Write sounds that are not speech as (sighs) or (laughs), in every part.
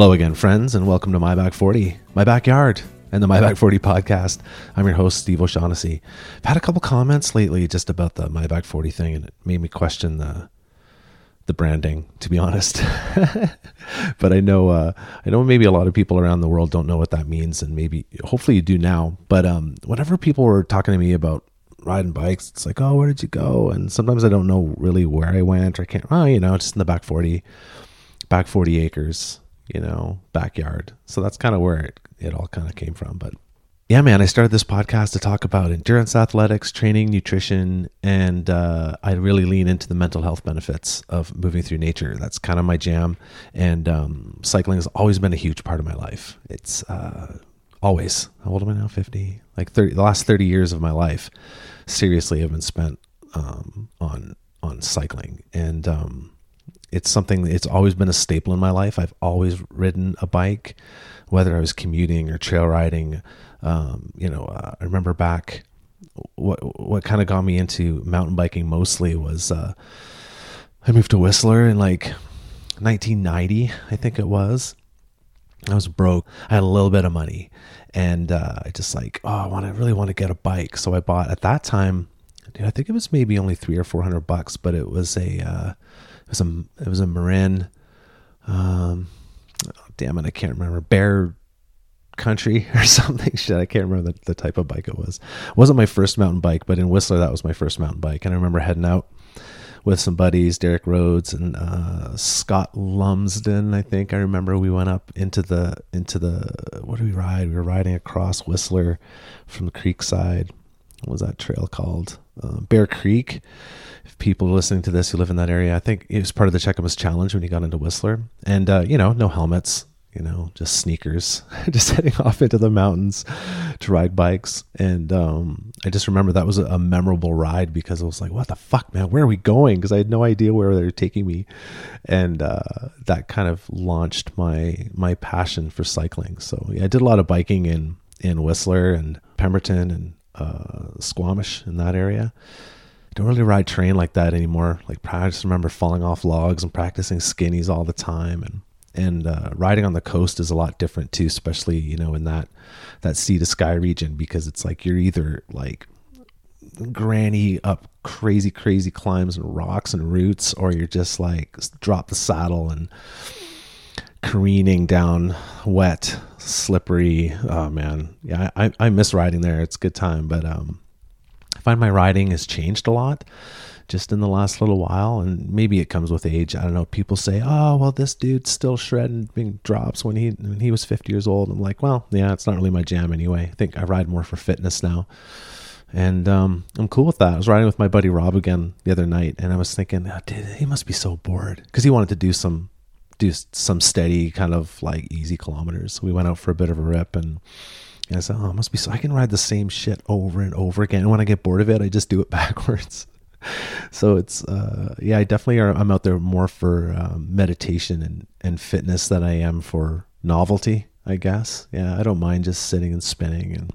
Hello again, friends, and welcome to My Back 40, my backyard, and the My Back 40 podcast. I'm your host, Steve O'Shaughnessy. I've had a couple comments lately just about the My Back 40 thing, and it made me question the the branding, to be honest. (laughs) but I know, uh, I know maybe a lot of people around the world don't know what that means, and maybe, hopefully, you do now. But um, whenever people were talking to me about riding bikes, it's like, oh, where did you go? And sometimes I don't know really where I went, or I can't. Oh, you know, just in the back 40, back 40 acres you know, backyard. So that's kind of where it, it all kind of came from. But yeah, man, I started this podcast to talk about endurance athletics, training, nutrition, and uh, I really lean into the mental health benefits of moving through nature. That's kind of my jam. And um, cycling has always been a huge part of my life. It's uh, always, how old am I now? 50? Like 30, the last 30 years of my life, seriously, have been spent um, on on cycling. And, um, it's something it's always been a staple in my life. I've always ridden a bike, whether I was commuting or trail riding. Um, you know, uh, I remember back what what kind of got me into mountain biking mostly was uh, I moved to Whistler in like 1990, I think it was. I was broke. I had a little bit of money, and uh, I just like, oh, I want to really want to get a bike. So I bought at that time. Dude, I think it was maybe only three or four hundred bucks, but it was a uh, was a it was a Marin. Um, oh, damn it, I can't remember Bear Country (laughs) or something. Shit, I can't remember the, the type of bike it was. It wasn't my first mountain bike, but in Whistler that was my first mountain bike, and I remember heading out with some buddies, Derek Rhodes and uh, Scott Lumsden. I think I remember we went up into the into the what did we ride? We were riding across Whistler from the creek side. What was that trail called? Uh, Bear Creek if people listening to this who live in that area, I think it was part of the Cheakamus Challenge when he got into Whistler. And, uh, you know, no helmets, you know, just sneakers, (laughs) just heading off into the mountains to ride bikes. And um, I just remember that was a, a, memorable ride because I was like, what the fuck, man? Where are we going? Because I had no idea where they were taking me. And uh, that kind of launched my my passion for cycling. So yeah, I did a lot of biking in, in Whistler and Pemberton and uh, Squamish in that area don't really ride train like that anymore. Like I just remember falling off logs and practicing skinnies all the time, and and uh, riding on the coast is a lot different too, especially you know in that that sea to sky region because it's like you're either like granny up crazy crazy climbs and rocks and roots, or you're just like drop the saddle and careening down wet, slippery. Oh man, yeah, I I miss riding there. It's a good time, but um I find my riding has changed a lot just in the last little while and maybe it comes with age. I don't know. People say oh well this dude's still shredding drops when he when he was 50 years old. I'm like well yeah it's not really my jam anyway. I think i ride more for fitness now. And um, i'm cool with that. I was riding with my buddy rob again the other night and i was thinking oh, dude, he must be so bored. Because he wanted to do some do some steady kind of like easy kilometers. So we went out for a bit of a rip and I said, oh, it must be so I can ride the same shit over and over again. And when I get bored of it, I just do it (laughs) backwards. so it's, uh, yeah, I definitely are. I'm out there more for um, meditation and, and fitness than I am for novelty, I guess. Yeah, I don't mind just sitting and spinning and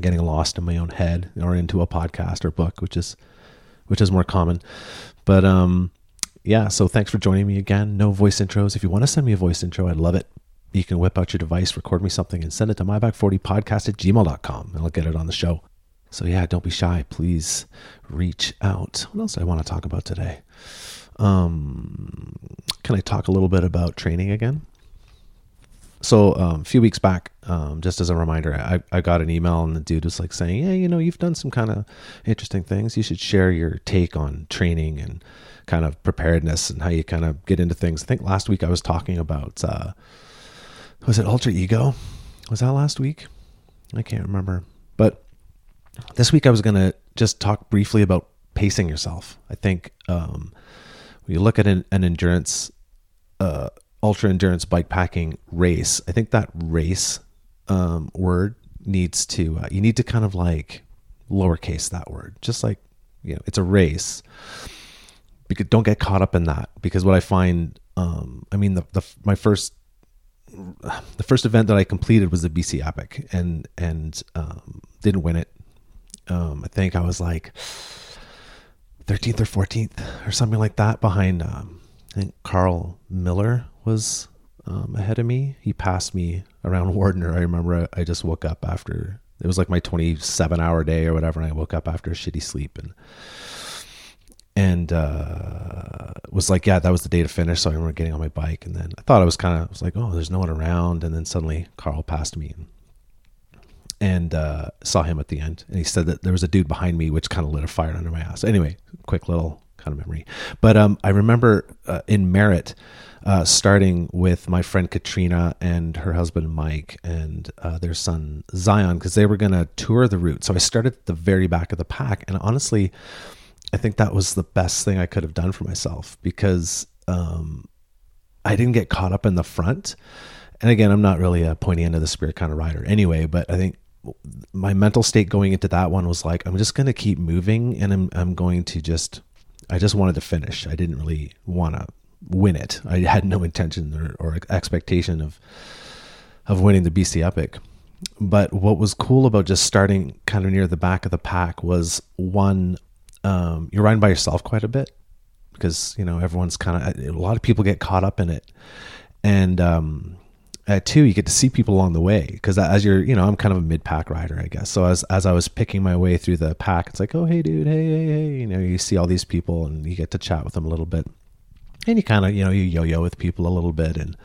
getting lost in my own head or into a podcast or book, which is, which is more common. But, um, yeah, so thanks for joining me again. No voice intros. If you want to send me a voice intro, I'd love it you can whip out your device, record me something, and send it to myback40podcast at gmail.com, and I'll get it on the show. So, yeah, don't be shy. Please reach out. What else do I want to talk about today? Um, can I talk a little bit about training again? So, um, a few weeks back, um, just as a reminder, I, I got an email and the dude was like saying, Hey, you know, you've done some kind of interesting things. You should share your take on training and kind of preparedness and how you kind of get into things. I think last week I was talking about, uh, was it Alter Ego? Was that last week? I can't remember. But this week I was going to just talk briefly about pacing yourself. I think um, when you look at an, an endurance, uh, ultra endurance bike packing race, I think that race um, word needs to, uh, you need to kind of like lowercase that word, just like, you know, it's a race. Because don't get caught up in that because what I find, um, I mean, the, the my first (sighs) the first event that I completed was the BC Epic, and and um, didn't win it. Um, I think I was like 13th or 14th or something like that behind. Um, I think Carl Miller was um, ahead of me. He passed me around (laughs) Wardner. I remember I, I just woke up after it was like my 27 hour day or whatever. And I woke up after a shitty sleep and and uh, was like, yeah, that was the day to finish. So I remember getting on my bike, and then I thought I was kind of was like, oh, there's no one around, and then suddenly Carl passed me, and, uh, saw him at the end, and he said that there was a dude behind me, which kind of lit a fire under my ass. Anyway, quick little kind of memory, but um, I remember uh, in Merritt uh, starting with my friend Katrina and her husband Mike and uh, their son Zion because they were going to tour the route. So I started at the very back of the pack, and honestly, I think that was the best thing I could have done for myself because um, I didn't get caught up in the front. And again, I'm not really a pointy end of the spirit kind of rider anyway, but I think my mental state going into that one was like, I'm just going to keep moving and I'm, I'm going to just, I just wanted to finish. I didn't really want to win it. I had no intention or, or expectation of of winning the BC Epic. But what was cool about just starting kind of near the back of the pack was one, um, you're riding by yourself quite a bit because you know everyone's kind of a lot of people get caught up in it, and um, at two you get to see people along the way because as you're you know I'm kind of a mid pack rider I guess. So as as I was picking my way through the pack it's like oh hey dude. Hey hey hey. You know you see all these people and you get to chat with them a little bit. And you kind of you know you yo-yo with people a little bit and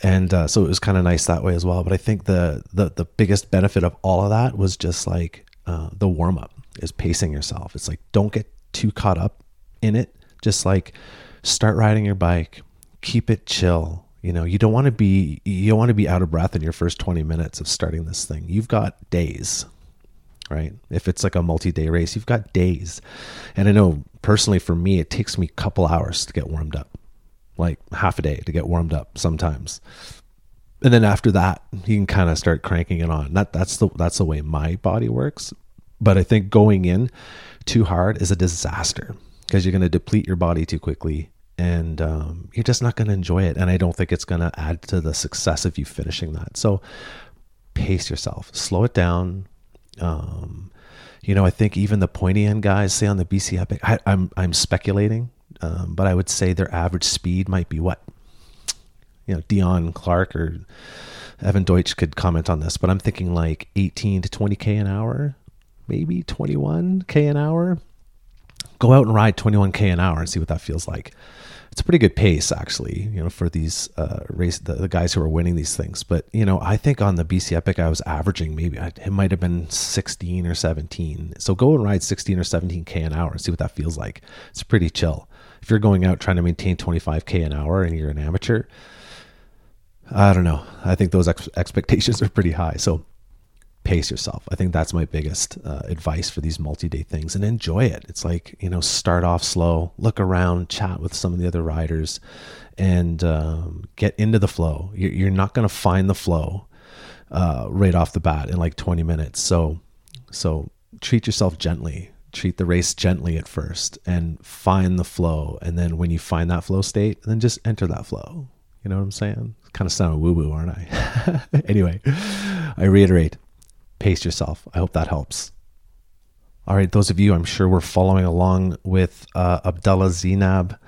and uh, so it was kind of nice that way as well. But i think the the, the biggest benefit of all of that was just like uh, the warm-up is pacing yourself it's like don't get too caught up in it just like start riding your bike keep it chill you know you don't want to be you don't want to be out of breath in your first 20 minutes of starting this thing you've got days right? If it's like a multi day race, you've got days. And I know personally for me, it takes me a couple hours to get warmed up, like half a day to get warmed up sometimes. And then after that, you can kind of start cranking it on. That that's the that's the way my body works. But I think going in too hard is a disaster because you're going to deplete your body too quickly and um, you're just not going to enjoy it. And I don't think it's going to add to the success of you finishing that. So pace yourself, slow it down, um, you know, I think even the pointy end guys say on the BC Epic, I, am I'm, I'm speculating, um, but I would say their average speed might be what, you know, Dion Clark or Evan Deutsch could comment on this, but I'm thinking like 18 to 20k an hour, maybe 21k an hour. Go out and ride 21k an hour and see what that feels like it's a pretty good pace actually, you know, for these uh, race the, the, guys who are winning these things. But you know, I think on the BC Epic I was averaging maybe it might have been 16 or 17. So go and ride 16 or 17k an hour and see what that feels like. It's pretty chill. If you're going out trying to maintain 25k an hour and you're an amateur, I don't know. I think those ex- expectations are pretty high. So pace yourself. I think that's my biggest uh, advice for these multi day things and enjoy it. It's like, you know, start off slow, look around, chat with some of the other riders, and um, get into the flow. You're, not going to find the flow uh, right off the bat in like 20 minutes. So, so treat yourself gently. Treat the race gently at first and find the flow. And then when you find that flow state, then just enter that flow. You know what I'm saying? Kind of sound woo woo, aren't I? (laughs) anyway, I reiterate pace yourself. I hope that helps. All right, those of you, I'm sure, were following along with uh, Abdullah Zeinab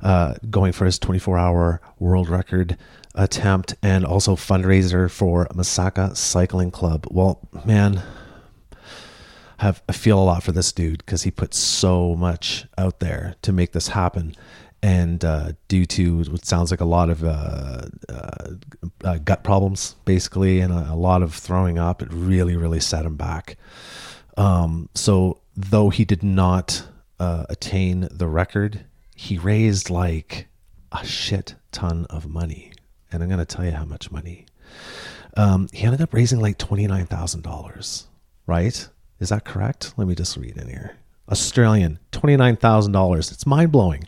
uh, going for his 24 hour world record attempt and also fundraiser for Masaka Cycling Club. Well, man, I, have, I feel a lot for this dude because he put so much out there to make this happen and uh, due to what sounds like a lot of uh, uh, uh, gut problems, basically, and a, a, lot of throwing up, it really, really set him back. Um, so, though he did not uh, attain the record, he raised like a shit ton of money, and I'm going to tell you how much money. Um, he ended up raising like twenty nine thousand dollars. Right? Is that correct? Let me just read in here. Australian, twenty nine thousand dollars. It's mind blowing.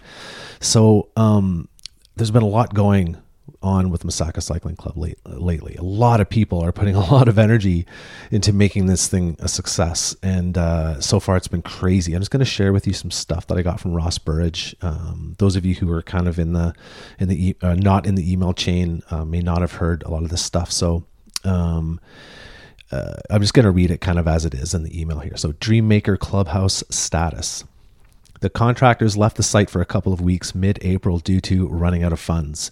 So um, there's been a lot going on with Masaka Cycling Club late, lately. A lot of people are putting (laughs) a lot of energy into making this thing a success, and uh, so far it's been crazy. I'm just going to share with you some stuff that I got from Ross Burridge. Um, those of you who are kind of in the in the uh, not in the email chain uh, may not have heard a lot of this stuff. So. Um, uh, I'm just going to read it kind of as it is in the email here. So, Dreammaker Clubhouse status. The contractors left the site for a couple of weeks mid April due to running out of funds.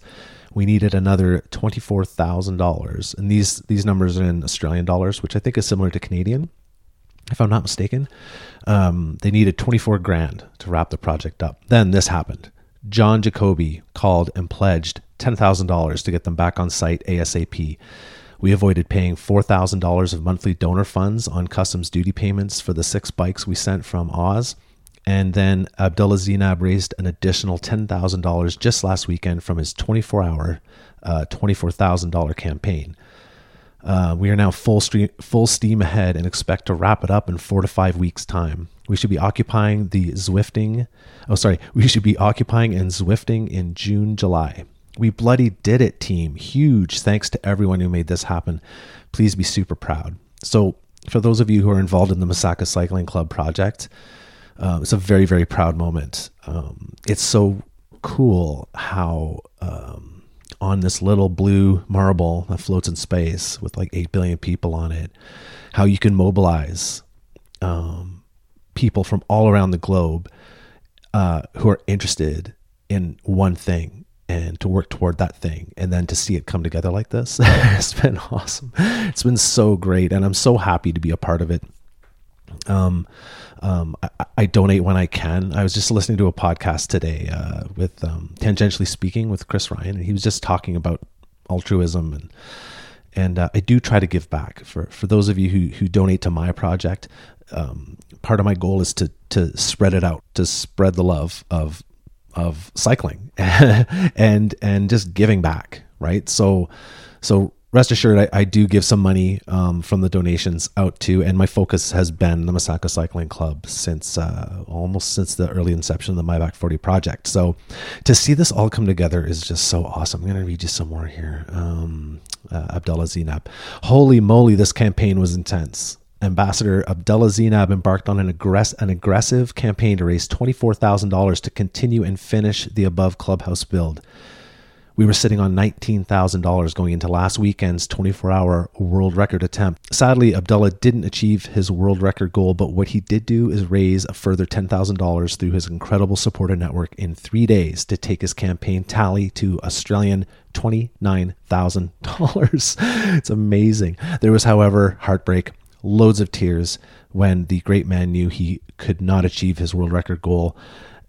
we needed another twenty-four thousand dollars, and these these numbers are in Australian dollars, which I think is similar to Canadian, if I'm not mistaken. Um, they needed twenty-four grand to wrap the project up. Then this happened. John Jacoby called and pledged ten thousand dollars to get them back on site ASAP. We avoided paying $4,000 of monthly donor funds on customs duty payments for the six bikes we sent from Oz. And then Abdullah Zeinab raised an additional $10,000 just last weekend from his 24 hour, uh, $24,000 campaign. Uh, we are now full, stream, full steam ahead and expect to wrap it up in four to five weeks' time. We should be occupying the Zwifting. Oh, sorry. We should be occupying and Zwifting in June, July. We bloody did it, team. Huge thanks to everyone who made this happen. Please be super proud. So, for those of you who are involved in the Masaka Cycling Club project, um, it's a very, very proud moment. Um, it's so cool how um, on this little blue marble that floats in space with like 8 billion people on it, how you can mobilize um, people from all around the globe uh, who are interested in one thing and to work toward that thing and then to see it come together like this (laughs) it's been awesome it's been so great and i'm so happy to be a part of it um, um, I, I, donate when I can. I was just listening to a podcast today uh, with um, tangentially speaking with Chris Ryan, and he was just talking about altruism and and uh, I do try to give back for for those of you who who donate to my project. Um, part of my goal is to to spread it out, to spread the love of of cycling (laughs) and and just giving back right? So so rest assured I, I do give some money um, from the donations out to and my focus has been the Masaka Cycling Club since uh, almost since the early inception of the My Back 40 project. So to see this all come together is just so awesome. I'm going to read you some more here. Um, uh, Abdullah Zeinab. Holy moly this campaign was intense Ambassador Abdullah Zeinab embarked on an, aggress- an aggressive campaign to raise $24,000 to continue and finish the above clubhouse build. We were sitting on $19,000 going into last weekend's 24 hour world record attempt. Sadly, Abdullah didn't achieve his world record goal, but what he did do is raise a further $10,000 through his incredible supporter network in three days to take his campaign tally to Australian $29,000. (laughs) it's amazing. There was, however, heartbreak loads of tears when the great man knew he could not achieve his world record goal.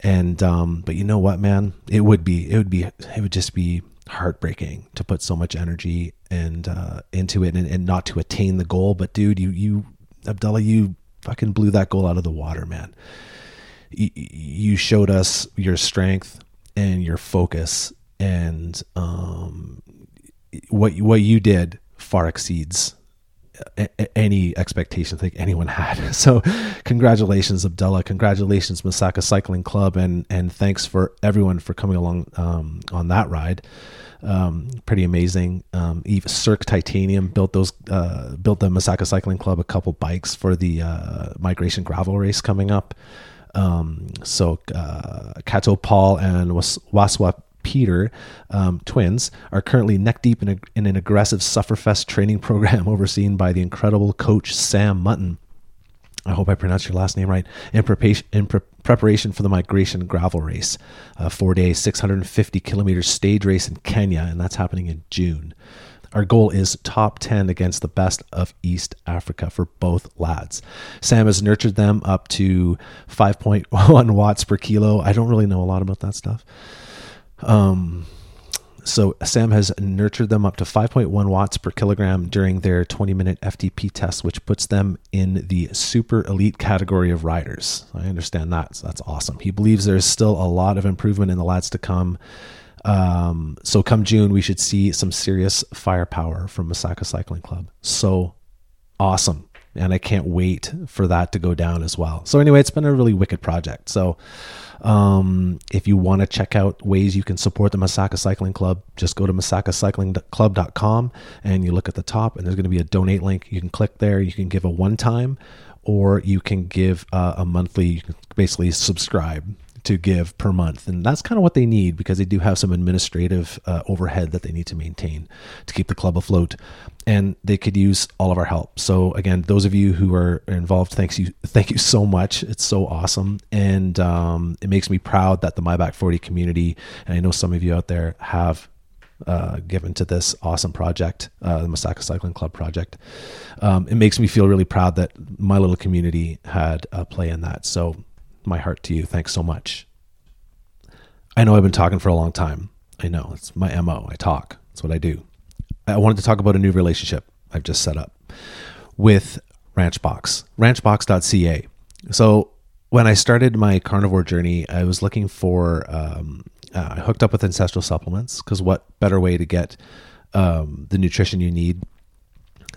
And um, but you know what, man, it would be it would be it would just be heartbreaking to put so much energy and uh, into it and, and not to attain the goal. But dude, you you Abdullah, you fucking blew that goal out of the water, man. You, showed us your strength and your focus, and um, what what you did far exceeds any expectations I think anyone had. (laughs) So, congratulations, Abdullah. Congratulations, Masaka Cycling Club, and and thanks for everyone for coming along um, on that ride. Um, pretty amazing. Um, Eve Cirque Titanium built those uh, built the Masaka Cycling Club a couple bikes for the uh, migration gravel race coming up. Um, so uh, Kato Paul and Was- Waswa Peter, um, twins, are currently neck deep in, a, in an aggressive Sufferfest training (laughs) program overseen by the incredible coach Sam Mutton. I hope I pronounced your last name right. In, preparation, in pre- preparation for the migration gravel race, a four day, 650 kilometer stage race in Kenya, and that's happening in June. Our goal is top 10 against the best of East Africa for both lads. Sam has nurtured them up to 5.1 (laughs) watts per kilo. I don't really know a lot about that stuff. Um, so Sam has nurtured them up to 5.1 watts per kilogram during their 20 minute FTP test, which puts them in the super elite category of riders. I understand that. So that's awesome. He believes there's still a lot of improvement in the lads to come. Um, so come June, we should see some serious firepower from Masaka Cycling Club. So awesome. And I can't wait for that to go down as well. So anyway, it's been a really wicked project. So um, if you want to check out ways you can support the Masaka Cycling Club, just go to masakacyclingclub.com and you look at the top, and there's going to be a donate link. You can click there. You can give a one time, or you can give uh, a monthly. You can basically subscribe to give per month. And that's kind of what they need because they do have some administrative uh, overhead that they need to maintain to keep the club afloat. And they could use all of our help. So again, those of you who are involved, thanks you, (laughs) thank you so much. It's so awesome, and um, it makes me proud that the My Back 40 community, and I know some of you out there have uh, given to this awesome project, uh, the Masaka Cycling Club project. Um, it makes me feel really proud that my little community had a play in that. So, my heart to you. Thanks so much. I know I've been talking for a long time. I know it's my MO. I talk. That's what I do. I wanted to talk about a new relationship I've just set up with Ranchbox, ranchbox.ca. So when I started my carnivore journey, I was looking for, um, uh, I hooked up with ancestral supplements because what better way to get um, the nutrition you need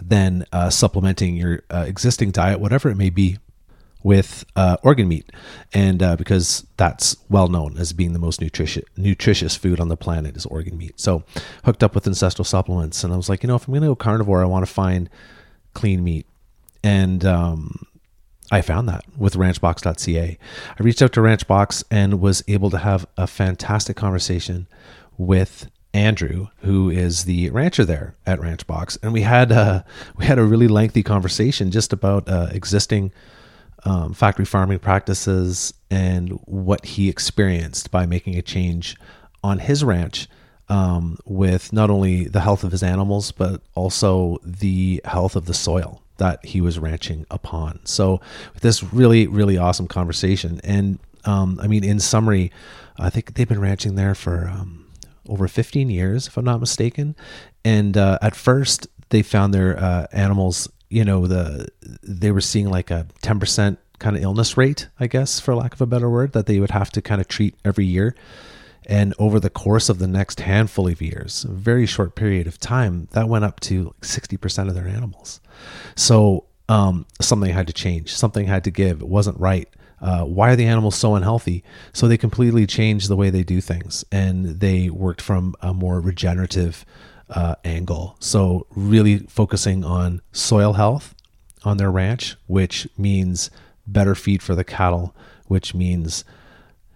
than uh, supplementing your uh, existing diet, whatever it may be, with uh, organ meat, and uh, because that's well known as being the most nutritious nutritious food on the planet is organ meat. So, hooked up with ancestral supplements, and I was like, you know, if I'm going to go carnivore, I want to find clean meat, and um, I found that with ranchbox.ca. I reached out to Ranchbox and was able to have a fantastic conversation with Andrew, who is the rancher there at Ranchbox, and we had a, we had a really lengthy conversation just about uh, existing um, factory farming practices and what he experienced by making a change on his ranch um, with not only the health of his animals but also the health of the soil that he was ranching upon. So this really, really awesome conversation. And um, I mean, in summary, I think they've been ranching there for um, over 15 years, if I'm not mistaken. And uh, at first, they found their uh, animals, you know, the they were seeing like a 10% kind of illness rate, I guess, for lack of a better word, that they would have to kind of treat every year. And over the course of the next handful of years, a very short period of time, that went up to 60% of their animals. So um, something had to change, something had to give. It wasn't right. Uh, why are the animals so unhealthy? So they completely changed the way they do things and they worked from a more regenerative uh, angle. So, really focusing on soil health on their ranch, which means better feed for the cattle, which means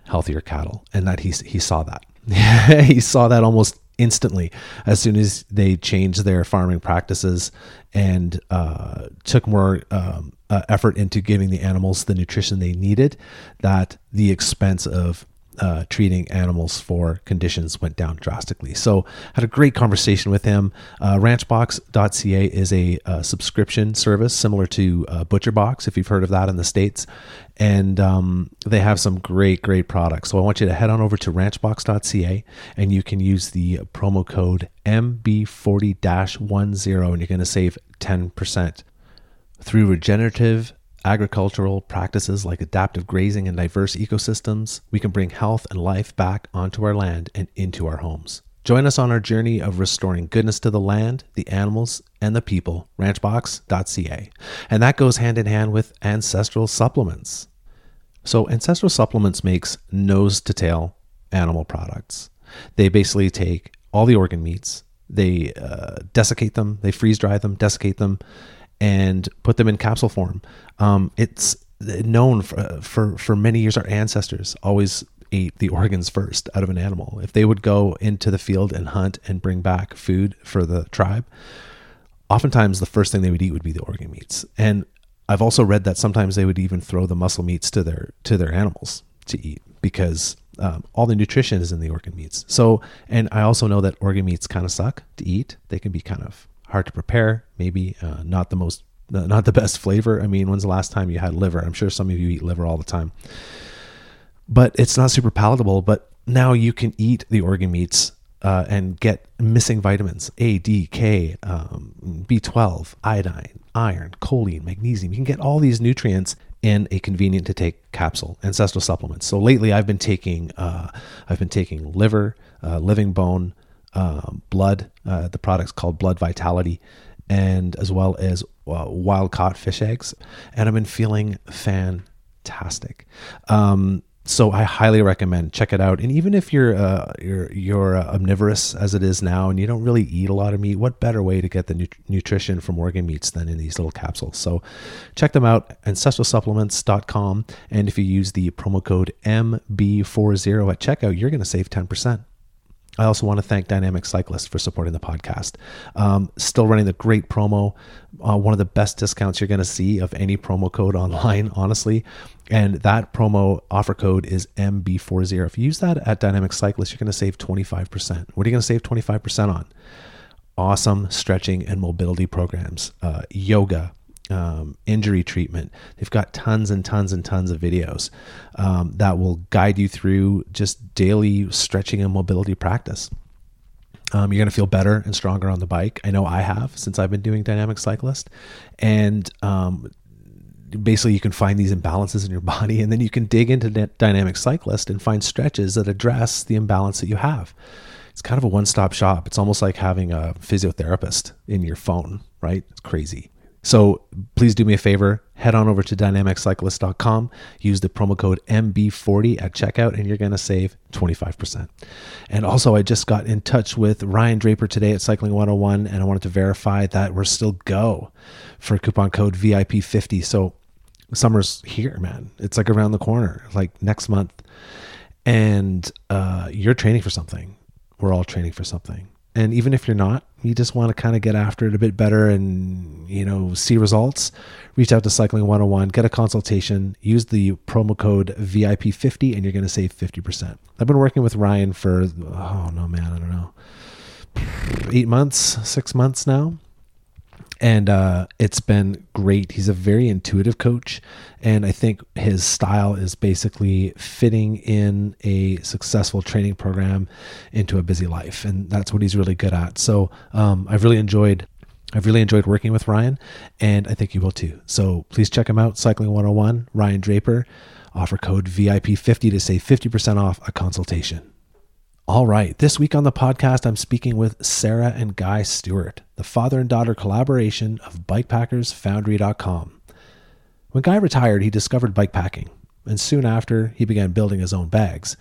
healthier cattle, and that he he saw that. (laughs) he saw that almost instantly as soon as they changed their farming practices and uh, took more um, uh, effort into giving the animals the nutrition they needed. That the expense of uh, treating animals for conditions went down drastically. So, had a great conversation with him. Uh, ranchbox.ca is a uh, subscription service similar to uh, ButcherBox, if you've heard of that in the States. And um, they have some great, great products. So, I want you to head on over to ranchbox.ca and you can use the promo code MB40 10 and you're going to save 10%. Through regenerative agricultural practices like adaptive grazing and diverse ecosystems, we can bring health and life back onto our land and into our homes. Join us on our journey of restoring goodness to the land, the animals, and the people, ranchbox.ca. And that goes hand in hand with ancestral supplements. So, ancestral supplements makes nose to tail animal products. They basically take all the organ meats, they uh, desiccate them, they freeze dry them, desiccate them, and put them in capsule form. Um, it's known for, for for many years. Our ancestors always ate the organs first out of an animal. If they would go into the field and hunt and bring back food for the tribe, oftentimes the first thing they would eat would be the organ meats. And I've also read that sometimes they would even throw the muscle meats to their to their animals to eat because um, all the nutrition is in the organ meats. So, and I also know that organ meats kind of suck to eat. They can be kind of hard to prepare, maybe uh, not the most, not the best flavor. I mean, when's the last time you had liver? I'm sure some of you eat liver all the time, but it's not super palatable. But now you can eat the organ meats uh, and get missing vitamins A, D, K, um, B12, iodine, iron, choline, magnesium. You can get all these nutrients in a convenient to take capsule, ancestral supplements. So lately, I've been taking uh, I've been taking liver, uh, living bone, um, blood. Uh, the product's called Blood Vitality, and as well as uh, wild caught fish eggs. And I've been feeling fantastic. Um, so I highly recommend check it out. And even if you're uh, you're you're uh, omnivorous as it is now, and you don't really eat a lot of meat, what better way to get the nu- nutrition from organ meats than in these little capsules? So check them out, ancestralsupplements.com. And if you use the promo code MB40 at checkout, you're going to save 10%. I also want to thank Dynamic Cyclist for supporting the podcast. Um, still running the great promo, uh, one of the best discounts you're going to see of any promo code (laughs) online, honestly. And that promo offer code is MB40. If you use that at Dynamic Cyclist, you're going to save 25%. What are you going to save 25% on? Awesome stretching and mobility programs, uh, yoga, um, injury treatment. They've got tons and tons and tons of videos um, that will guide you through just daily stretching and mobility practice. Um, you're going to feel better and stronger on the bike. I know I have since I've been doing Dynamic Cyclist. And um, basically, you can find these imbalances in your (laughs) body, and then you can dig into Dynamic Cyclist and find stretches that address the imbalance that you have. It's kind of a one stop shop. It's almost like having a physiotherapist in your phone, right? It's crazy. So please do me a favor, head on over to dynamiccyclist.com, use the promo code MB40 at checkout, and you're going to save 25%. And also, I just got in touch with Ryan Draper today at Cycling 101, and I wanted to verify that we're still go for coupon code VIP50. So summer's here, man. It's like around the corner, like next month. And uh, you're training for something. We're all training for something. And even if you're not, you just want to kind of get after it a bit better and, you know, see results, reach out to Cycling 101, get a consultation, use the promo code VIP50 and you're going to save 50%. I've been working with Ryan for, oh no, man, I don't know, eight months, six months now and uh, it's been great. He's a very intuitive coach, and I think his style is basically fitting in a successful training program into a busy life, and that's what he's really good at. So um, I've really enjoyed. I've really enjoyed working with Ryan, and I think you will too. So please check him out, Cycling 101, Ryan Draper. Offer code VIP50 to save 50% off a consultation. All right. This week on the podcast, I'm speaking with Sara and Guy Stuart, the father and daughter collaboration of bikepackersfoundry.com. When Guy retired, he discovered bikepacking, and soon after, he began building his own bags.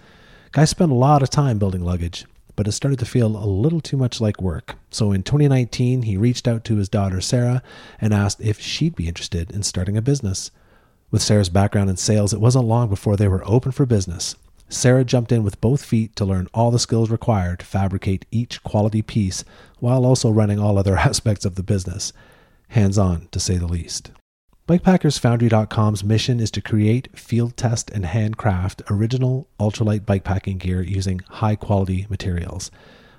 Guy spent a lot of time building luggage, but it started to feel a little too much like work. So in 2019, he reached out to his daughter Sara and asked if she'd be interested in starting a business. With Sara's background in sales, it wasn't long before they were open for business, Sara jumped in with both feet to learn all the skills required to fabricate each quality piece while also running all other (laughs) aspects of the business. Hands on, to say the least. BikepackersFoundry.com's mission is to create, field test, and handcraft original ultralight bikepacking gear using high quality materials.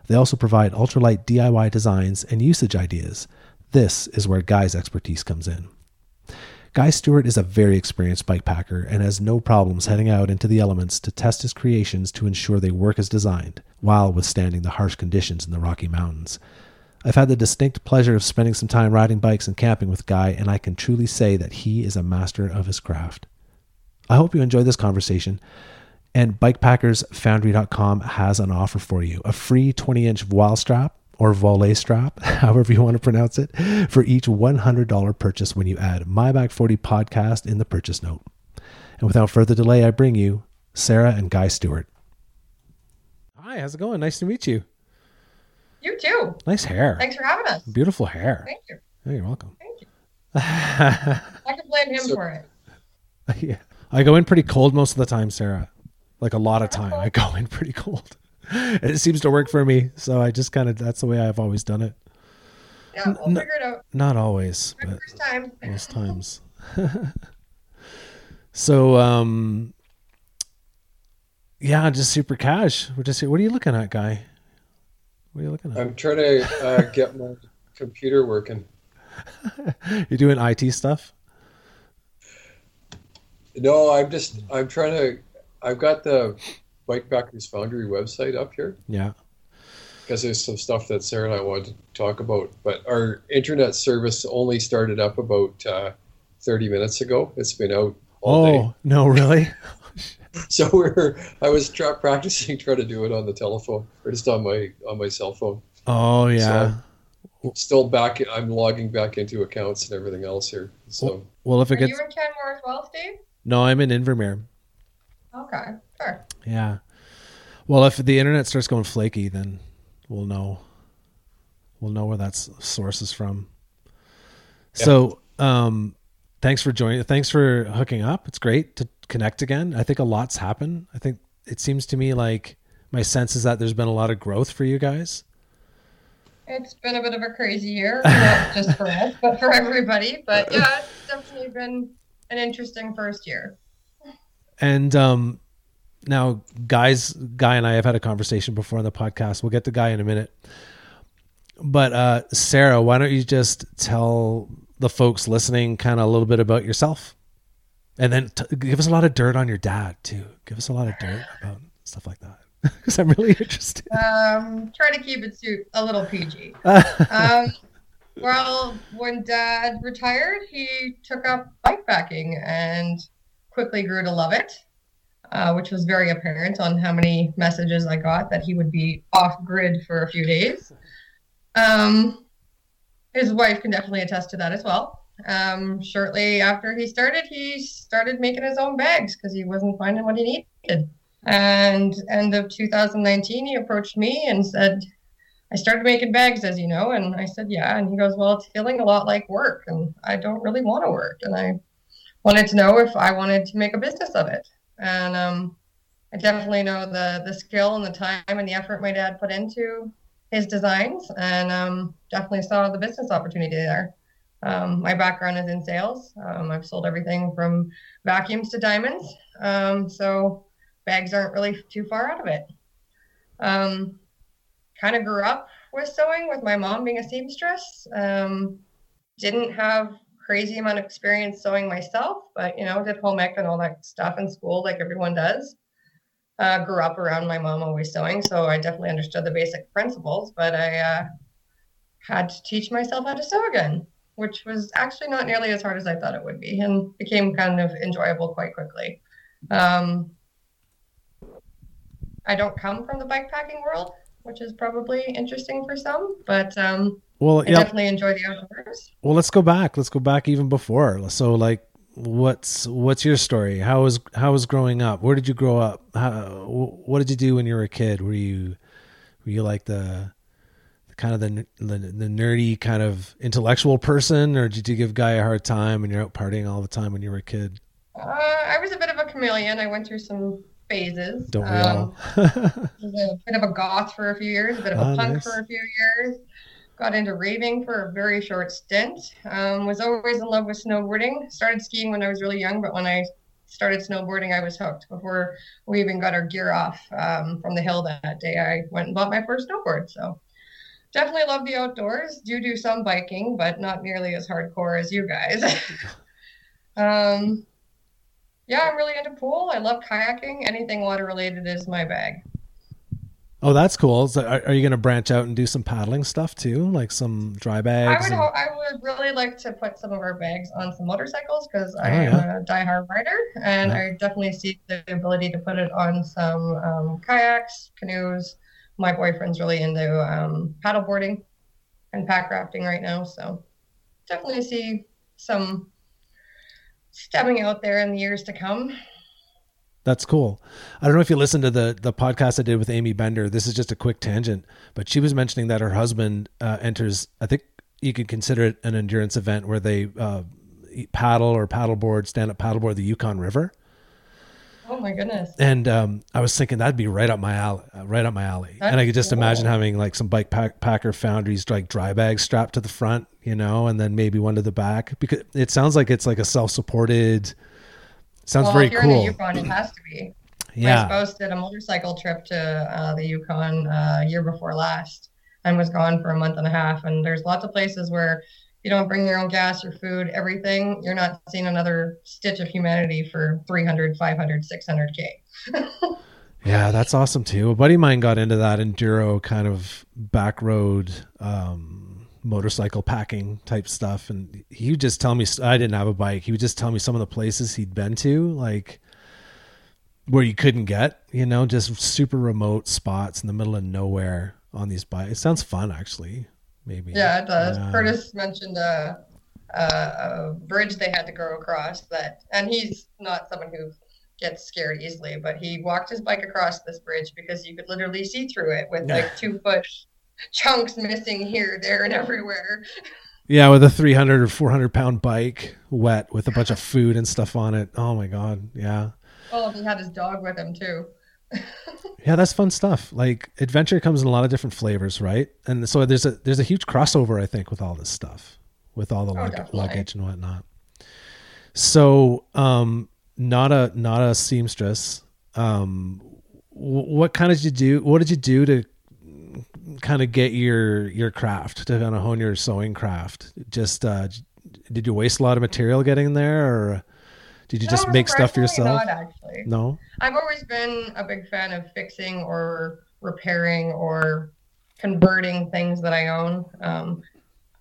They also provide ultralight DIY designs and usage ideas. This is where Guy's expertise comes in. Guy Stuart is a very experienced bike packer and has no problems heading out into the elements to test his creations to ensure they work as designed, while withstanding the harsh conditions in the Rocky Mountains. I've had the distinct pleasure of spending some time riding bikes and camping with Guy, and I can truly say that he is a master of his craft. I hope you enjoy this conversation. And bikepackersfoundry.com has an offer for you a free 20 inch voile strap or volley strap, (laughs) however you want to pronounce it, for each $100 purchase when you add My Back 40 podcast in the purchase note. And without further delay, I bring you Sara and Guy Stuart. Hi, how's it going? Nice to meet you. You too. Nice hair. Thanks for having us. Beautiful hair. Thank you. Oh, you're welcome. Thank you. (laughs) I can blame him so, for it. (laughs) Yeah. I go in pretty cold most of the time, Sara. Like a lot of time. I go in pretty cold. (laughs) it seems to work for me. So I just kind of that's the way I've always done it. Yeah, we'll N- figure it out. Not always, but first time. most times. (laughs) so um yeah, just super cash. We're just what are you looking at, guy? What are you looking at? I'm trying to uh, (laughs) get my computer working. You're doing IT stuff? No, I'm just I'm trying to I've got the Bikepackers Foundry website up here. Yeah. Because there's some stuff that Sara and I wanted to talk about. But our internet service only started up about uh, 30 minutes ago. It's been out all day. oh, day. no, really? (laughs) (laughs) so we're I was tra- practicing trying to do it on the telephone or just on my on my cell phone. Oh yeah. So still back I'm logging back into accounts and everything else here. So well, if it Are gets you in Canmore as well, Steve? No, I'm in Invermere. Okay, sure. Yeah. Well, if the internet starts going flaky, then we'll know. We'll know where that source is from. Yeah. So, um, thanks for joining. Thanks for hooking up. It's great to connect again. I think a lot's happened. I think it seems to me like my sense is that there's been a lot of growth for you guys. It's been a bit of a crazy year, (laughs) not just for us, but for everybody. But yeah, it's definitely been an interesting first year. And um, now, guys, Guy and I have had a conversation before on the podcast. We'll get to Guy in a minute. But uh, Sara, why don't you just tell the folks listening kind of a little bit about yourself? And then t- give us a lot of dirt on your dad, too. Give us a lot of dirt about stuff like that. (laughs) Because I'm really interested. Um, try to keep it to a little PG. (laughs) um, well, when dad retired, he took up bikepacking and quickly grew to love it, uh, which was very apparent on how many messages I got that he would be off grid for a few days. Um, his wife can definitely attest to that as well. Um, shortly after he started, he started making his own bags because he wasn't finding what he needed. And end of 2019, he approached me and said, I started making bags, as you know. And I said, Yeah. And he goes, Well, it's feeling a lot like work, and I don't really want to work. And I wanted to know if I wanted to make a business of it. And um, I definitely know the the skill and the time and the effort my dad put into his designs, and um, definitely saw the business opportunity there. Um, my background is in sales. Um, I've sold everything from vacuums to diamonds. Um, so bags aren't really too far out of it. Um, kind of grew up with sewing with my mom being a seamstress. Um, didn't have crazy amount of experience sewing myself, but you know, did home ec and all that stuff in school like everyone does. Uh, grew up around my mom always sewing, so I definitely understood the basic principles, but I uh, had to teach myself how to sew again, which was actually not nearly as hard as I thought it would be and became kind of enjoyable quite quickly. Um, I don't come from the bikepacking world, which is probably interesting for some, but um, well, I definitely enjoy the outdoors. Well, let's go back. Let's go back even before. So, like, what's what's your story? How was how was growing up? Where did you grow up? How, what did you do when you were a kid? Were you were you like the kind of the, the, the nerdy kind of intellectual person, or did you give guy a hard time and you're out partying all the time when you were a kid? Uh, I was a bit of a chameleon. I went through some phases. Don't we um, all? (laughs) a bit of a goth for a few years, a bit of a oh, punk nice. for a few years. Got into raving for a very short stint. Um, was always in love with snowboarding. Started skiing when I was really young, but when I started snowboarding, I was hooked. Before we even got our gear off um, from the hill that day, I went and bought my first snowboard. So definitely love the outdoors. Do do some biking, but not nearly as hardcore as you guys. (laughs) um, yeah, I'm really into pool. I love kayaking. Anything water related is my bag. Oh, that's cool. So are, are, you going to branch out and do some paddling stuff too, like some dry bags? I would. And... Ho- I would really like to put some of our bags on some motorcycles because oh, I am yeah. a diehard rider, and yeah. I definitely see the ability to put it on some um, kayaks, canoes. My boyfriend's really into um, paddleboarding and pack rafting right now, so definitely see some stemming out there in the years to come. That's cool. I don't know if you listened to the the podcast I did with Amy Bender. This is just a quick tangent, but she was mentioning that her husband uh, enters. I think you could consider it an endurance event where they uh, paddle or paddleboard, stand up paddleboard the Yukon River. Oh my goodness! And um, I was thinking that'd be right up my alley, uh, right up my alley. And I could just cool. imagine having like some bike pack, packer foundries like dry bags strapped to the front, you know, and then maybe one to the back because it sounds like it's like a self-supported. Sounds well, very if you're cool. In the Yukon, it has to be. (clears throat) Yeah. My spouse did a motorcycle trip to uh, the Yukon uh, year before last and was gone for a month and a half. And there's lots of places where you don't bring your own gas or food, everything, you're not seeing another stitch of humanity for 300, 500, 600K. (laughs) yeah, that's awesome too. A buddy of mine got into that enduro kind of back road um, motorcycle packing type stuff. And he would just tell me, I didn't have a bike. He would just tell me some of the places he'd been to, like where you couldn't get, you know, just super remote spots in the middle of nowhere on these bikes. It sounds fun actually maybe. Yeah, it does. Yeah. Curtis mentioned a, a, a, bridge they had to go across that, and he's not someone who gets scared easily, but he walked his bike across this bridge because you could literally see through it with like (laughs) two foot chunks missing here, there, and everywhere. Yeah, with a 300 or 400 pound bike, wet with a bunch of food and stuff on it. Oh my God. Yeah. Oh, he had his dog with him too. Yeah, that's fun stuff. Like adventure comes in a lot of different flavors, right? And so there's a there's a huge crossover, I think, with all this stuff, with all the oh, lug- luggage and whatnot. So, um, not a not a seamstress. Um, what kind of did you do? What did you do to kind of get your your craft to kind of hone your sewing craft? Just uh, did you waste a lot of material getting there, or did you no, just make stuff yourself? Not actually. No. I've always been a big fan of fixing or repairing or converting things that I own. Um,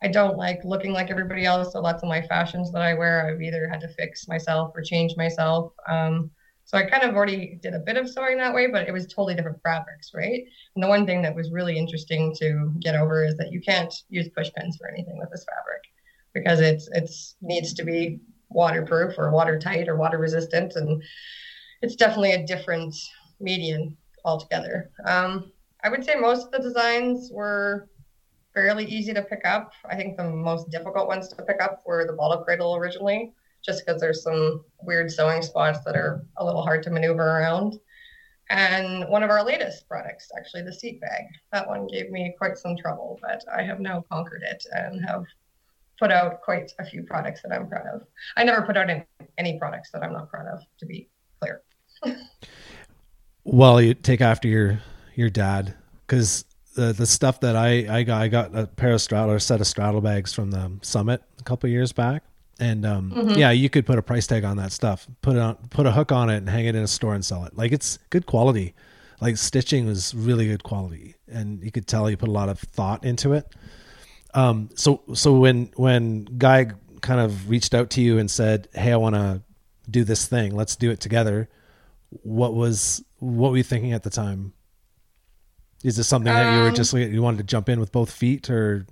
I don't like looking like everybody else. So lots of my fashions that I wear, I've either had to fix myself or change myself. Um, so I kind of already did a bit of sewing that way, but it was totally different fabrics, right? And the one thing that was really interesting to get over is that you can't use push pins for anything with this fabric because it's it's needs to be waterproof or watertight or water resistant, and it's definitely a different medium altogether. Um, I would say most of the designs were fairly easy to pick up. I think the most difficult ones to pick up were the bottle cradle originally just because there's some weird sewing spots that are a little hard to maneuver around. And one of our latest products, actually the seat bag, that one gave me quite some trouble, but I have now conquered it and have put out quite a few products that I'm proud of. I never put out any, any products that I'm not proud of, to be clear. well, you take after your your dad because the the stuff that I I got I got a pair of straddle or a set of straddle bags from the summit a couple years back and um, mm-hmm. yeah, you could put a price tag on that stuff. Put it on, put a hook on it, and hang it in a store and sell it. Like it's good quality. Like stitching was really good quality, and you could tell you put a lot of thought into it. Um, so so when when guy kind of reached out to you and said, "Hey, I want to do this thing. Let's do it together." What was what were you thinking at the time? Is this something that you were um, just you wanted to jump in with both feet, or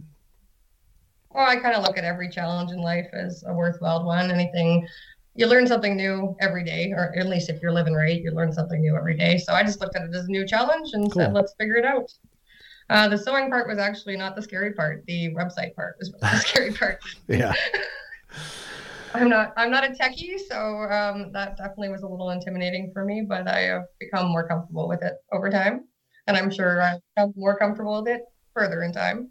well, I kind of look at every challenge in life as a worthwhile one. Anything you learn something new every day, or at least if you're living right, you learn something new every day. So I just looked at it as a new challenge and cool. said, let's figure it out. Uh, the sewing part was actually not the scary part. The website part was the (laughs) scary part. yeah. (laughs) I'm not I'm not a techie, so um, that definitely was a little intimidating for me. But I have become more comfortable with it over time, and I'm sure I'll become more comfortable with it further in time.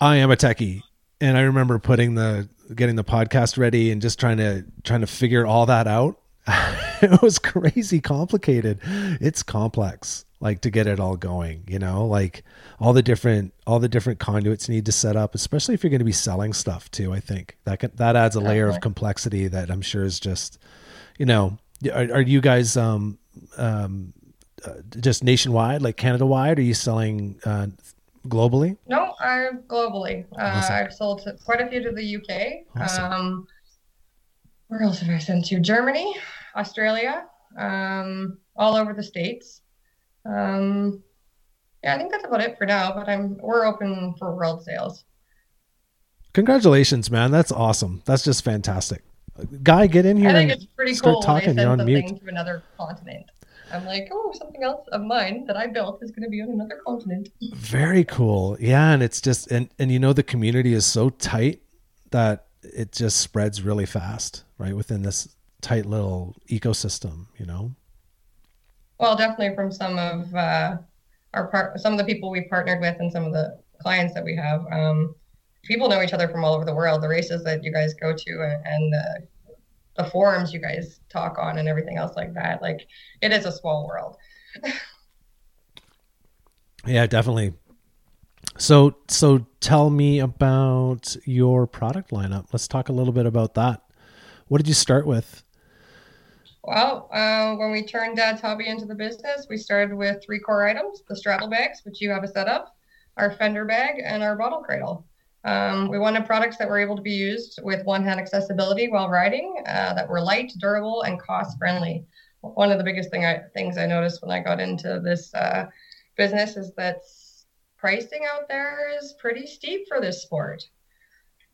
I am a techie, and I remember putting the getting the podcast ready and just trying to trying to figure all that out. (laughs) (laughs) it was crazy complicated. It's complex like to get it all going, you know, like all the different all the different conduits need to set up, especially if you're going to be selling stuff too, I think. That can, that adds a layer of complexity that I'm sure is just you know, are, are you guys um um uh, just nationwide, like Canada wide? Are you selling uh, globally? No, i'm globally. Uh, awesome. I've sold quite a few to the UK. Awesome. Um, where else have I sent to? Germany, Australia, um, all over the states. Um, yeah, I think that's about it for now. But I'm we're open for world sales. Congratulations, man! That's awesome. That's just fantastic. Guy, get in here. I think it's pretty cool. Talking. You're on mute. To another continent. I'm like, oh, something else of mine that I built is going to be on another continent. Very cool. Yeah, and it's just and and you know the community is so tight that it just spreads really fast, right? Within this tight little ecosystem, you know. Well, definitely from some of uh, our part, some of the people we've partnered with, and some of the clients that we have. Um, people know each other from all over the world. The races that you guys go to, and the the forums you guys talk on and everything else like that. Like it is a small world. (laughs) yeah, definitely. So so tell me about your product lineup. Let's talk a little bit about that. What did you start with? Well, uh, when we turned Dad's hobby into the business, we started with three core items: the straddle bags, which you have a set of, our fender bag, and our bottle cradle. Um, we wanted products that were able to be used with one-hand accessibility while riding, uh, that were light, durable, and cost-friendly. One of the biggest thing I, things I noticed when I got into this uh, business is that pricing out there is pretty steep for this sport.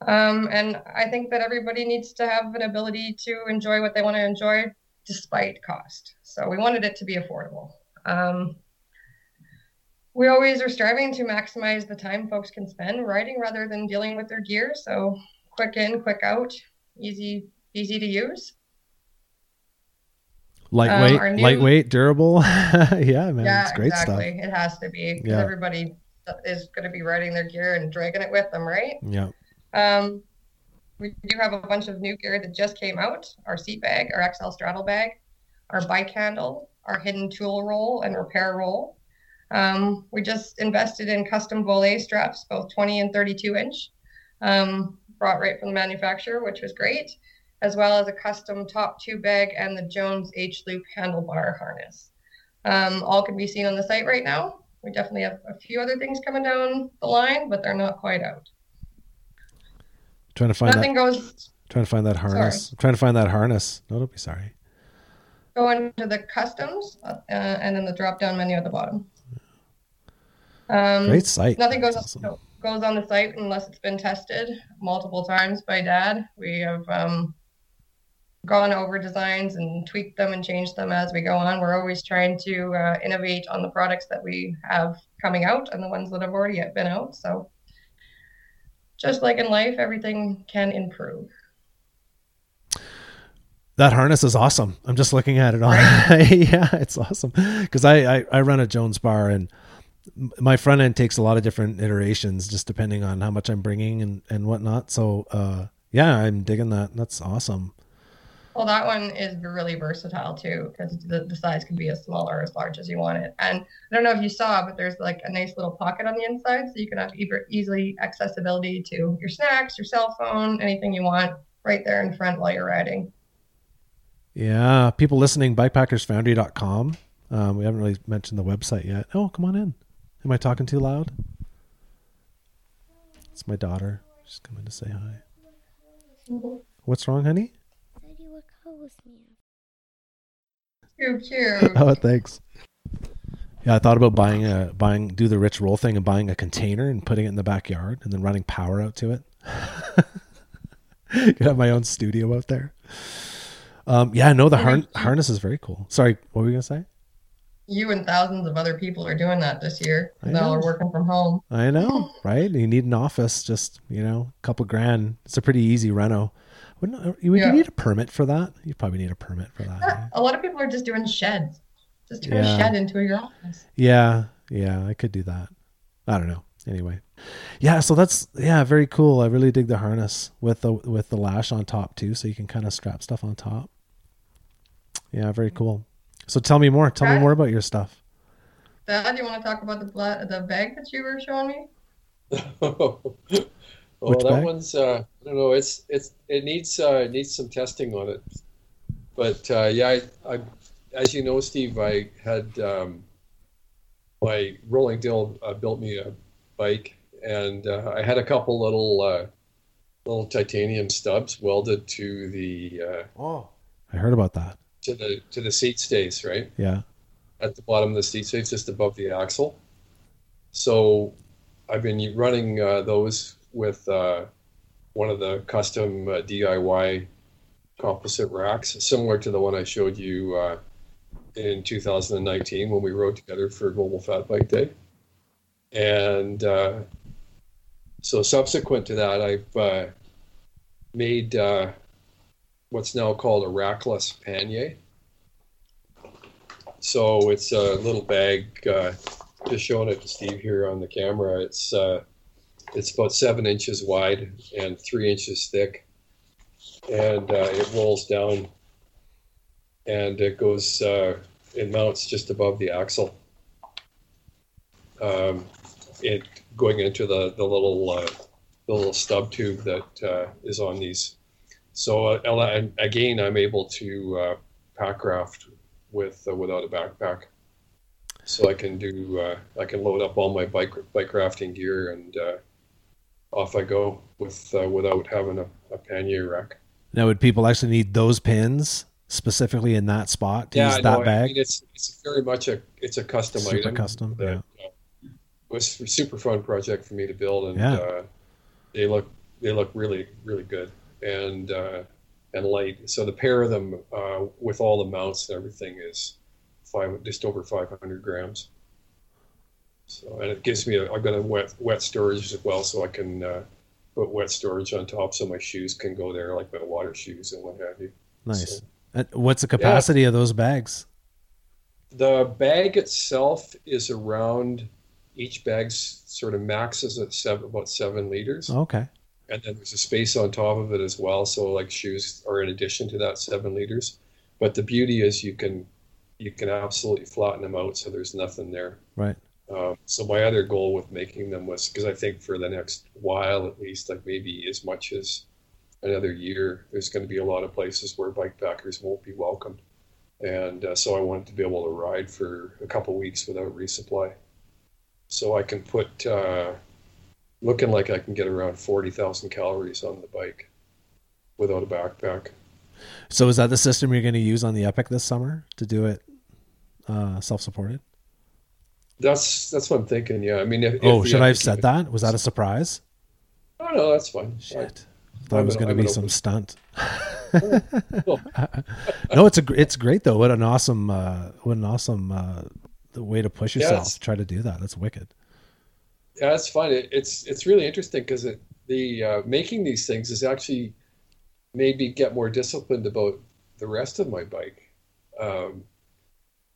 Um, and I think that everybody needs to have an ability to enjoy what they want to enjoy despite cost. So we wanted it to be affordable. Um, we always are striving to maximize the time folks can spend riding rather than dealing with their gear. So quick in, quick out, easy, easy to use. Lightweight, our new- lightweight, durable. (laughs) yeah, man, yeah, it's great exactly. It has to be because Yeah. everybody is going to be riding their gear and dragging it with them, right? Yeah. Um, we do have a bunch of new gear that just came out. Our seat bag, our XL straddle bag, our bike handle, our hidden tool roll and repair roll. Um, we just invested in custom Voile straps, both 20 and 32 inch, um, brought right from the manufacturer, which was great, as well as a custom top tube bag and the Jones H loop handlebar harness. Um, all can be seen on the site right now. We definitely have a few other things coming down the line, but they're not quite out. Trying to find Nothing that. goes Trying to find that harness. Trying to find that harness. No, don't be sorry. go into the customs uh, and then the drop down menu at the bottom. Um, Great site. Nothing goes awesome. goes on the site unless it's been tested multiple times by Dad. We have um, gone over designs and tweaked them and changed them as we go on. We're always trying to uh, innovate on the products that we have coming out and the ones that have already been out. So, just like in life, everything can improve. That harness is awesome. I'm just looking at it on. (laughs) yeah, it's awesome because I, I I run a Jones bar and my front end takes a lot of different iterations just depending on how much I'm bringing and and whatnot. So uh, yeah, I'm digging that. That's awesome. Well, that one is really versatile too, because the, the size can be as small or as large as you want it. And I don't know if you saw, but there's like a nice little pocket on the inside, so you can have e- easily accessibility to your snacks, your cell phone, anything you want, right there in front while you're riding. Yeah, people listening, bikepackersfoundry.com. Um, we haven't really mentioned the website yet. Oh, come on in. Am I talking too loud? It's my daughter. She's coming to say hi. What's wrong, honey? Said you would come with me. Too cute. Oh, thanks. Yeah, I thought about buying a buying do the rich roll thing and buying a container and putting it in the backyard and then running power out to it. (laughs) Could have my own studio out there. Um, yeah, no, the har- harness is very cool. Sorry, what were you gonna say? You and thousands of other people are doing that this year. I They all are working from home. I know, right? You need an office, just you know, a couple grand. It's a pretty easy reno. Wouldn't would you need a permit for that? You probably need a permit for that. eh? A lot of people are just doing sheds. Just turn Yeah. a shed into your office. Yeah, yeah, I could do that. I don't know. Anyway, yeah. So that's yeah, very cool. I really dig the harness with the with the lash on top too, so you can kind of strap stuff on top. Yeah, very cool. So tell me more. Tell me more about your stuff. Dad, you want to talk about the bla- the bag that you were showing me? (laughs) oh, Which that bag? one's uh, I don't know. It's it's it needs uh, it needs some testing on it. But uh, yeah, I, I as you know, Steve, I had um, my rolling dill uh, built me a bike, and uh, I had a couple little uh, little titanium stubs welded to the uh, Oh, I heard about that. to the to the seat stays, right? Yeah. at the bottom of the seat stays just above the axle. So I've been running uh, those with uh, one of the custom uh, DIY composite racks, similar to the one I showed you uh, in 2019 when we rode together for Global Fat Bike Day. And uh, so subsequent to that, I've uh, made uh, what's now called a rackless pannier. So it's a little bag. Just showing it to Steve here on the camera. It's uh, it's about seven inches wide and three inches thick, and uh, it rolls down, and it goes. Uh, it mounts just above the axle. Um, it going into the the little uh, the little stub tube that uh, is on these. So uh, again, I'm able to uh, packraft with uh, without a backpack, so I can do uh, I can load up all my bike bike rafting gear and uh, off I go with uh, without having a, a pannier rack. Now, would people actually need those pins specifically in that spot to use that no, I bag? mean, it's it's very much a it's a custom Super item. custom, that, uh, was a super fun project for me to build, and Yeah. uh, they look they look really really good and uh, and light. So the pair of them uh, with all the mounts and everything is five just over 500 grams. So and it gives me a, I've got a wet wet storage as well, so I can uh, put wet storage on top, so my shoes can go there, like my water shoes and what have you. nice. So And what's the capacity of those bags? The bag itself is around each bag's sort of maxes at seven about seven liters. Okay. And then there's a space on top of it as well. So like shoes are in addition to that seven liters. But the beauty is you can you can absolutely flatten them out so there's nothing there. Right. Um, so my other goal with making them was because I think for the next while at least, like maybe as much as another year, there's going to be a lot of places where bike packers won't be welcomed, and uh, so I wanted to be able to ride for a couple weeks without resupply, so I can put uh, looking like I can get around forty thousand calories on the bike without a backpack. So is that the system you're going to use on the Epic this summer to do it uh, self-supported? That's that's what I'm thinking. Yeah, I mean, if, Oh, if should I have said it- that? Was that a surprise? Oh no, that's fine. Shit. Thought it I'm was going to be some open- stunt. (laughs) (laughs) no, it's a it's great though. What an awesome uh, what an awesome uh, the way to push Yeah, yourself. it's- Try to do that. That's wicked. Yeah, it's fun. It, it's it's really interesting because the uh, making these things has actually made me get more disciplined about the rest of my bike. Um,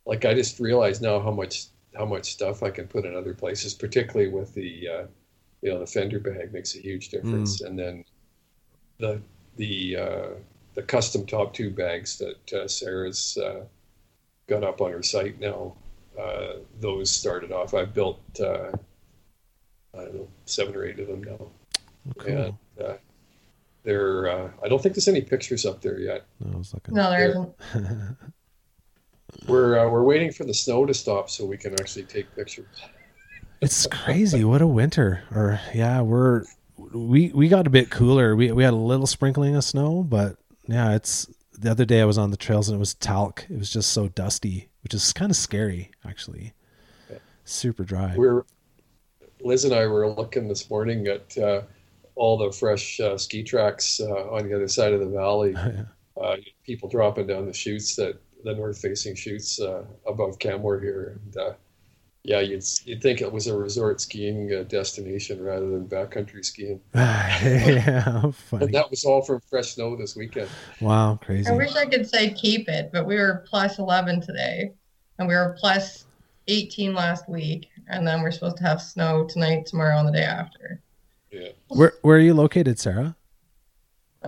like I just realize now how much how much stuff I can put in other places, particularly with the uh, you know the fender bag makes a huge difference, and then the the uh, the custom top tube bags that uh, Sara's uh, got up on her site now. Uh, those started off. I built. Uh, I don't know, seven or eight of them now. Cool. And uh, they're, uh, I don't think there's any pictures up there yet. No, I was looking. No, there There. isn't. (laughs) We're, uh, we're waiting for the snow to stop so we can actually take pictures. It's crazy. What a winter. Or yeah, we're we we got a bit cooler. We we had a little sprinkling of snow, but yeah, it's the other day I was on the trails and it was talc. It was just so dusty, which is kind of scary actually. Yeah. Super dry. We're, Liz and I were looking this morning at uh, all the fresh uh, ski tracks uh, on the other side of the valley. (laughs) uh, people dropping down the chutes that the north facing chutes uh, above Canmore here. And, uh, yeah, you'd, you'd think it was a resort skiing uh, destination rather than backcountry skiing. (laughs) yeah, funny. And that was all from fresh snow this weekend. Wow, crazy. I wish I could say keep it, but we were plus 11 today, and we were plus 18 last week, and then we're supposed to have snow tonight, tomorrow, and the day after. Yeah. Where where are you located, Sara?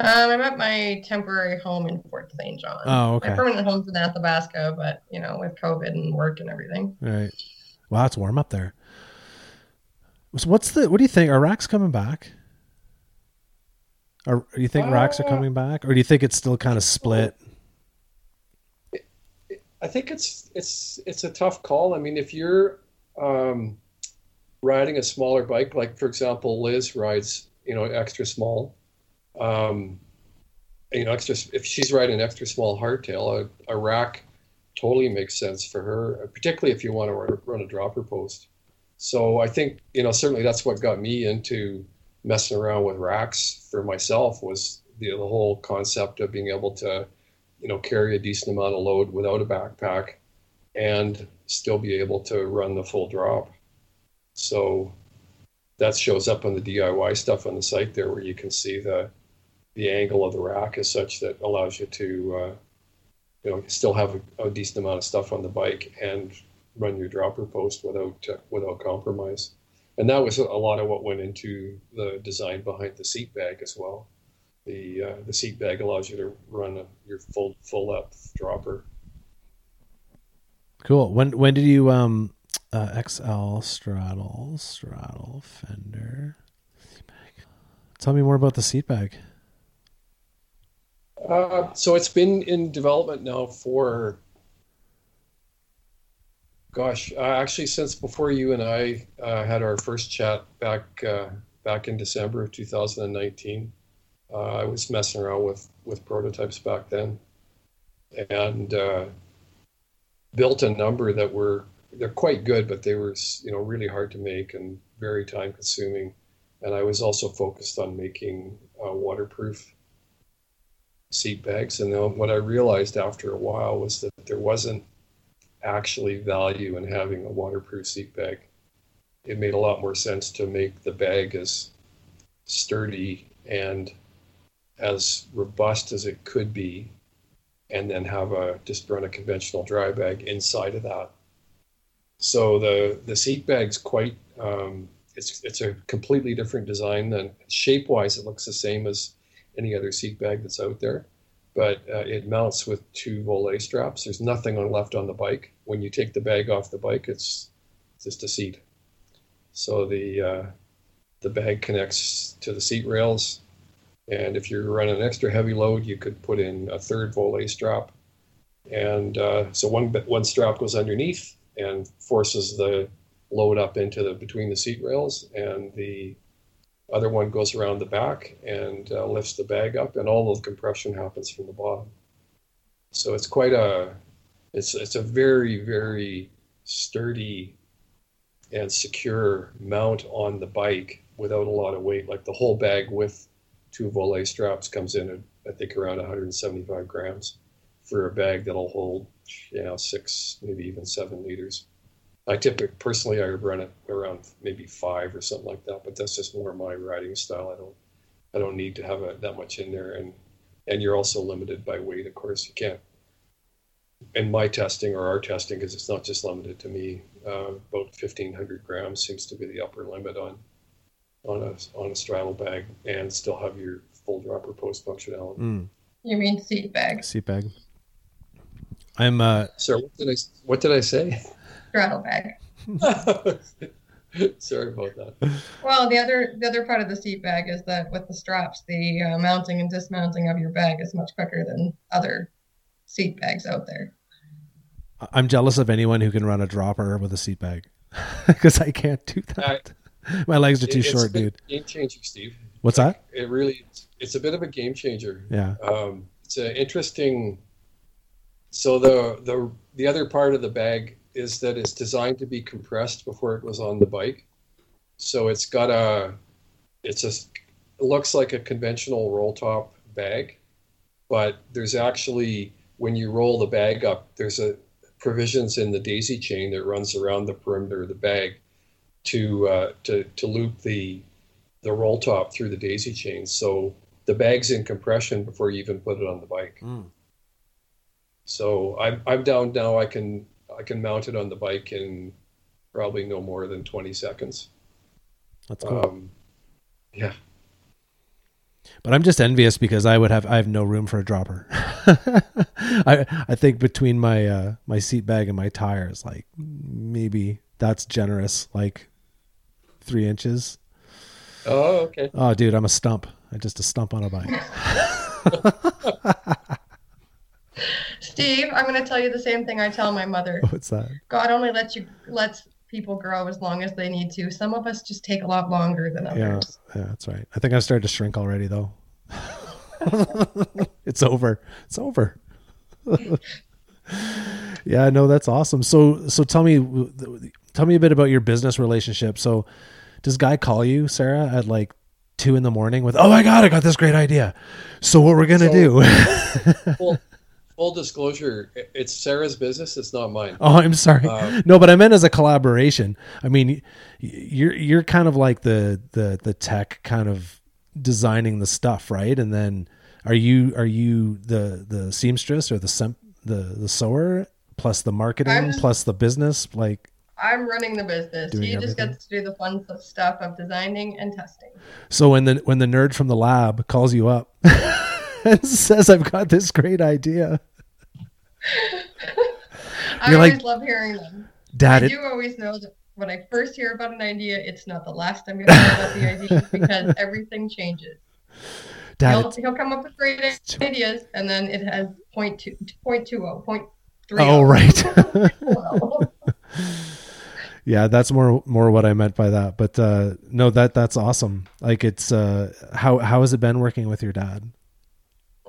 Um, I'm at my temporary home in Fort St. John. Oh, okay. My permanent home's in Athabasca, but you know, with COVID and work and everything. Right. Wow, it's warm up there. So what's the what do you think? Are racks coming back? Or do you think racks are Uh, coming back? Or do you think it's still kind of split? I think it's it's it's a tough call. I mean, if you're um, riding a smaller bike, like for example, Liz rides, you know, extra small. Um, you know, extra. If she's riding an extra small hardtail, a, a rack totally makes sense for her, particularly if you want to run, run a dropper post. So I think you know certainly that's what got me into messing around with racks for myself was the, the whole concept of being able to you know carry a decent amount of load without a backpack and still be able to run the full drop. So that shows up on the DIY stuff on the site there where you can see the the angle of the rack is such that allows you to uh, you know still have a, a decent amount of stuff on the bike and run your dropper post without uh, without compromise. And that was a lot of what went into the design behind the seat bag as well. The uh, the seat bag allows you to run a, your full full up dropper. Cool. When when did you um uh, XL straddle straddle fender? Tell me more about the seat bag. Uh, so it's been in development now for, gosh, uh, actually since before you and I uh, had our first chat back uh, back in December of 2019. Uh, I was messing around with with prototypes back then, and uh, built a number that were they're quite good, but they were you know really hard to make and very time consuming. And I was also focused on making waterproof seat bags. And then what I realized after a while was that there wasn't actually value in having a waterproof seat bag. It made a lot more sense to make the bag as sturdy and as robust as it could be and then have a just run a conventional dry bag inside of that. So the the seat bag's quite um, it's it's a completely different design than shape wise. It looks the same as any other seat bag that's out there, but uh, it mounts with two Voile straps. There's nothing on left on the bike. When you take the bag off the bike, it's just a seat. So the uh, the bag connects to the seat rails, and if you're running an extra heavy load, you could put in a third Voile strap, and uh, so one one strap goes underneath and forces the load up into the between the seat rails, and the other one goes around the back and uh, lifts the bag up, and all the compression happens from the bottom. So it's quite a it's it's a very very sturdy and secure mount on the bike without a lot of weight. Like the whole bag with two Voile straps comes in at I think around 175 grams for a bag that'll hold you know six maybe even seven liters. I typically personally I run it around maybe five or something like that, but that's just more my riding style. I don't I don't need to have a, that much in there, and and you're also limited by weight. Of course, you can't. In my testing or our testing, because it's not just limited to me, uh, about 1,500 grams seems to be the upper limit on on a on a straddle bag, and still have your full dropper post functionality. Mm, You mean seat bag, seat bag. I'm uh Sorry, what did I what did I say? Straddle bag. (laughs) Sorry about that. Well, the other the other part of the seat bag is that with the straps, the uh, mounting and dismounting of your bag is much quicker than other seat bags out there. I'm jealous of anyone who can run a dropper with a seat bag (laughs) because I can't do that. My legs are too It's short, bit dude. Game changer, Steve. What's that? It really it's a bit of a game changer. Yeah. Um, it's an interesting. So the the the other part of the bag is that it's designed to be compressed before it was on the bike. So it's got a, it's a, it looks like a conventional roll top bag, but there's actually when you roll the bag up, there's a provisions in the daisy chain that runs around the perimeter of the bag to uh, to to loop the the roll top through the daisy chain. So the bag's in compression before you even put it on the bike. Mm. So I'm I'm down now. I can I can mount it on the bike in probably no more than 20 seconds. That's cool. Um, yeah. But I'm just envious because I would have I have no room for a dropper. (laughs) I I think between my uh my seat bag and my tires, like maybe that's generous, like three inches. Oh, okay. Oh, dude, I'm a stump. I'm just a stump on a bike. (laughs) (laughs) Steve, I'm going to tell you the same thing I tell my mother. (laughs) What's that? God only lets you lets people grow as long as they need to. Some of us just take a lot longer than others. yeah, yeah that's right. I think I started to shrink already, though. (laughs) it's over. It's over. (laughs) yeah, no, that's awesome. So, so tell me, tell me a bit about your business relationship. So, does guy call you, Sara, at like two in the morning with, "Oh my god, I got this great idea." So, what we're gonna So- do? Full, full disclosure, it's Sara's business. It's not mine. Oh, I'm sorry. Um, no, but I meant as a collaboration. I mean, you're you're kind of like the the the tech kind of designing the stuff, right? And then are you are you the the seamstress or the sem- the the sewer plus the marketing I'm- plus the business? Like, I'm running the business. Doing he just everything? gets to do the fun stuff of designing and testing. so when the when the nerd from the lab calls you up and (laughs) (laughs) says, "I've got this great idea," (laughs) I You're always like- love hearing them. Dad, I it, do always know that when I first hear about an idea, it's not the last I'm going to hear about the idea (laughs) because everything changes. Dad, He'll, he'll come up with great ideas, and then it has point two, point two oh, point three oh right. oh. yeah that's more more what i meant by that but uh no that that's awesome like it's uh how how has it been working with your dad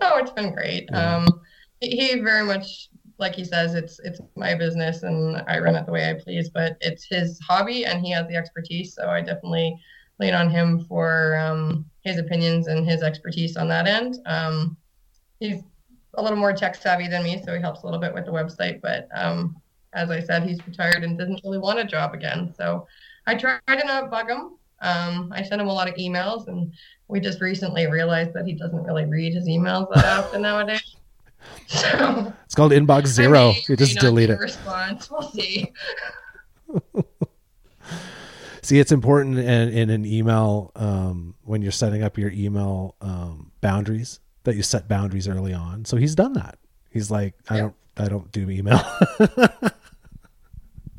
Oh, it's been great. Yeah. Um, he, very much, like he says, it's it's my business and I run it the way I please. But it's his hobby and he has the expertise, so I definitely lean on him for um, his opinions and his expertise on that end. Um, he's a little more tech savvy than me, so he helps a little bit with the website. But um, as I said, he's retired and doesn't really want a job again. So I try to not bug him. Um, I send him a lot of emails and we just recently realized that he doesn't really read his emails that often nowadays. (laughs) So It's called inbox I zero. may You just or may not delete it. Response. We'll see. (laughs) See, it's important in, in an email um, when you're setting up your email um, boundaries that you set boundaries early on. So he's done that. He's like, I Yeah. don't, I don't do email (laughs)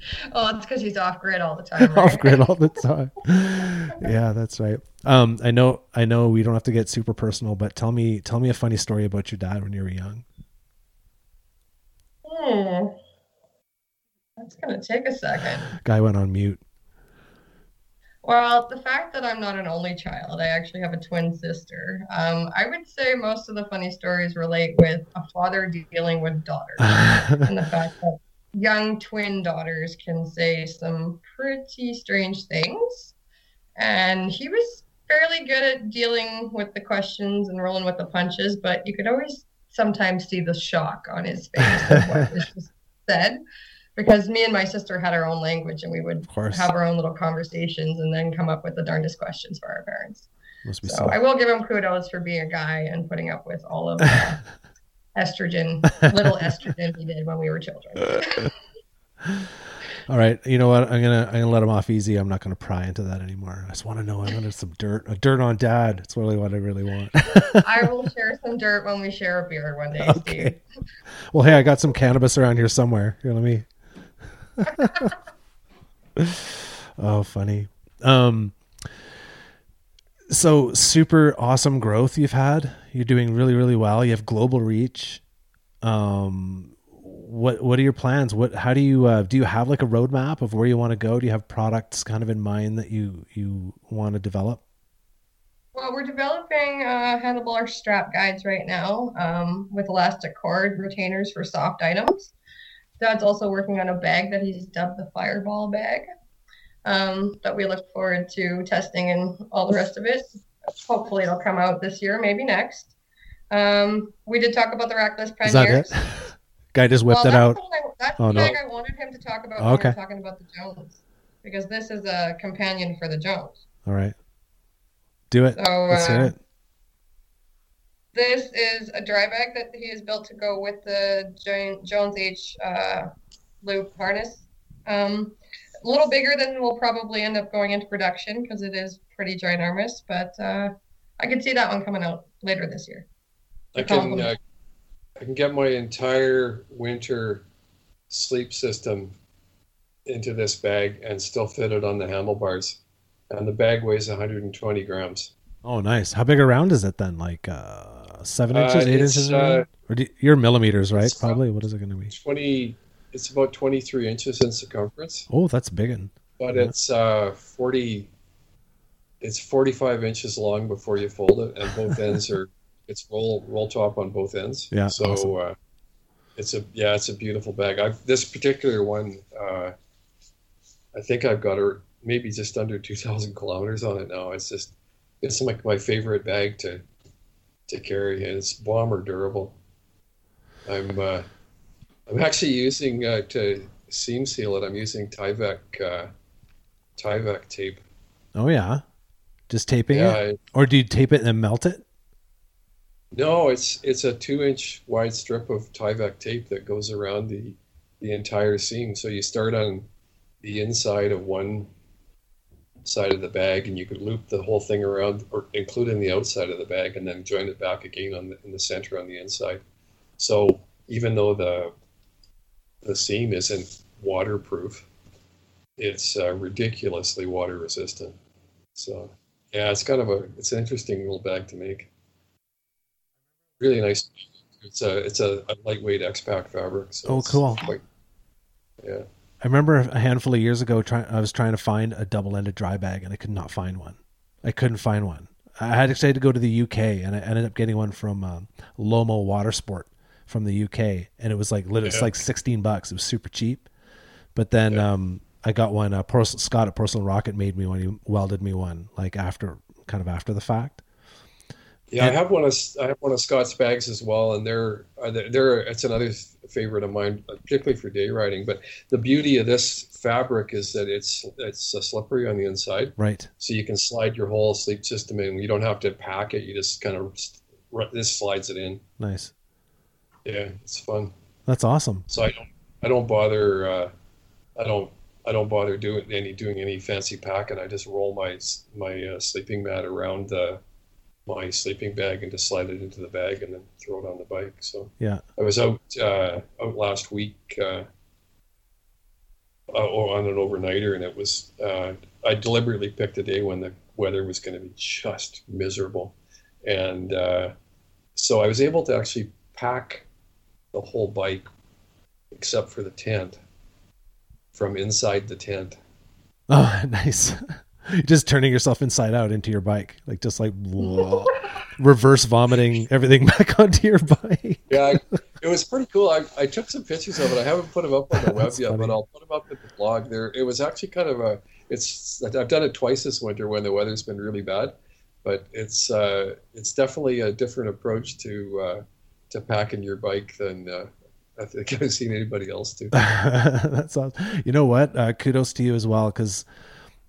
(laughs) Oh, it's because he's off grid all the (laughs) time. off grid all the time. (laughs) yeah, that's right. Um, I know, I know we don't have to get super personal, but tell me, tell me a funny story about your dad when you were young. Hmm. That's gonna take a second. (sighs) Guy went on mute. Well, the fact that I'm not an only child, I actually have a twin sister. Um, I would say most of the funny stories relate with a father dealing with daughters, and the fact that young twin daughters can say some pretty strange things. And he was fairly good at dealing with the questions and rolling with the punches, but you could always sometimes see the shock on his face of what was (laughs) just said. Because me and my sister had our own language and we would have our own little conversations and then come up with the darndest questions for our parents. must be So so. I will give him kudos for being a guy and putting up with all of (laughs) the estrogen, little (laughs) estrogen we did when we were children. All right, you know what? I'm gonna, I'm gonna let him off easy. I'm not gonna pry into that anymore. I just want to know. I wanted some dirt, a dirt on dad. That's really what I really want. I will share some dirt when we share a beer one day, Okay. Steve. Well, hey, I got some cannabis around here somewhere. Here, let me. (laughs) (laughs) oh, funny. Um, so super awesome growth you've had. You're doing really, really well. You have global reach. Um, what what are your plans? What how do you uh, do? You have like a roadmap of where you want to go? Do you have products kind of in mind that you you want to develop? Well, we're developing uh, handlebar strap guides right now um, with elastic cord retainers for soft items. Dad's also working on a bag that he's dubbed the Fireball bag um, that we look forward to testing and all the rest of it. Hopefully, it'll come out this year, maybe next. Um, we did talk about the rackless Is that it? (laughs) Guy just whipped well, it out. I, that's Oh, the no. I wanted him to talk about when we were talking about the Jones, because this is a companion for the Jones. All right, do it. So Let's hear uh, it. This is a dry bag that he has built to go with the Jones H uh, loop harness. Um, a little bigger than will probably end up going into production because it is pretty ginormous, but uh, I could see that one coming out later this year. I can uh, I can get my entire winter sleep system into this bag and still fit it on the handlebars. And the bag weighs 120 grams. Oh, nice. How big around is it then? Like uh, seven Uh, inches, eight inches, uh, around? or do, you're millimeters, right? Probably. What is it going to be? 20. It's about 23 inches in circumference, Oh, that's big. one. but Yeah. it's uh, 40. It's 45 inches long before you fold it, and both (laughs) ends are. It's roll roll top on both ends. Yeah, So awesome. uh, it's a yeah, it's a beautiful bag. I've this particular one. Uh, I think I've got her maybe just under 2,000 kilometers on it now. It's just it's like my favorite bag to to carry, and it's bomber durable. I'm uh, I'm actually using uh, to seam seal it. I'm using Tyvek uh, Tyvek tape. Oh, yeah. Just taping Yeah, it? Or do you tape it and then melt it? no, it's it's a two inch wide strip of Tyvek tape that goes around the the entire seam. So you start on the inside of one side of the bag, and you could loop the whole thing around, or including the outside of the bag, and then join it back again on the, in the center on the inside. So even though the the seam isn't waterproof, it's uh, ridiculously water resistant. So yeah, it's kind of a it's an interesting little bag to make. Really nice. It's a it's a, a lightweight X-Pac fabric. So Oh, cool. Quite, yeah. I remember a handful of years ago, try, I was trying to find a double-ended dry bag, and I could not find one. I couldn't find one. I had actually had to go to the UK, and I ended up getting one from um, Lomo Watersport from the UK, and it was like lit- it's like sixteen bucks. It was super cheap. But then Yeah. um, I got one. Uh, Porcel- Scott at Porcelain Rocket made me one. He welded me one, like after, kind of after the fact. Yeah, I have one of I have one of Scott's bags as well, and they're uh, they're, it's another favorite of mine, particularly for day riding. But the beauty of this fabric is that it's it's uh, slippery on the inside, Right. so you can slide your whole sleep system in. You don't have to pack it; you just kind of this slides it in. Nice. Yeah, it's fun. That's awesome. So I don't I don't bother uh, I don't I don't bother doing any doing any fancy packing. I just roll my my uh, sleeping mat around uh, my sleeping bag and just slide it into the bag and then throw it on the bike. So Yeah. I was out uh, out last week uh, uh, on an overnighter, and it was uh, I deliberately picked a day when the weather was going to be just miserable, and uh, so I was able to actually pack the whole bike except for the tent from inside the tent. (laughs) Oh, nice. (laughs) just turning yourself inside out into your bike, like just like whoa, (laughs) reverse vomiting everything back onto your bike. Yeah, I, it was pretty cool. I, I took some pictures of it. I haven't put them up on the web yet, funny. but I'll put them up at the blog. There, it was actually kind of a. It's I've done it twice this winter when the weather's been really bad, but it's uh, it's definitely a different approach to uh, to packing your bike than uh, I think (laughs) I've seen anybody else do. (laughs) That's awesome. You know what? Uh, kudos to you as well, because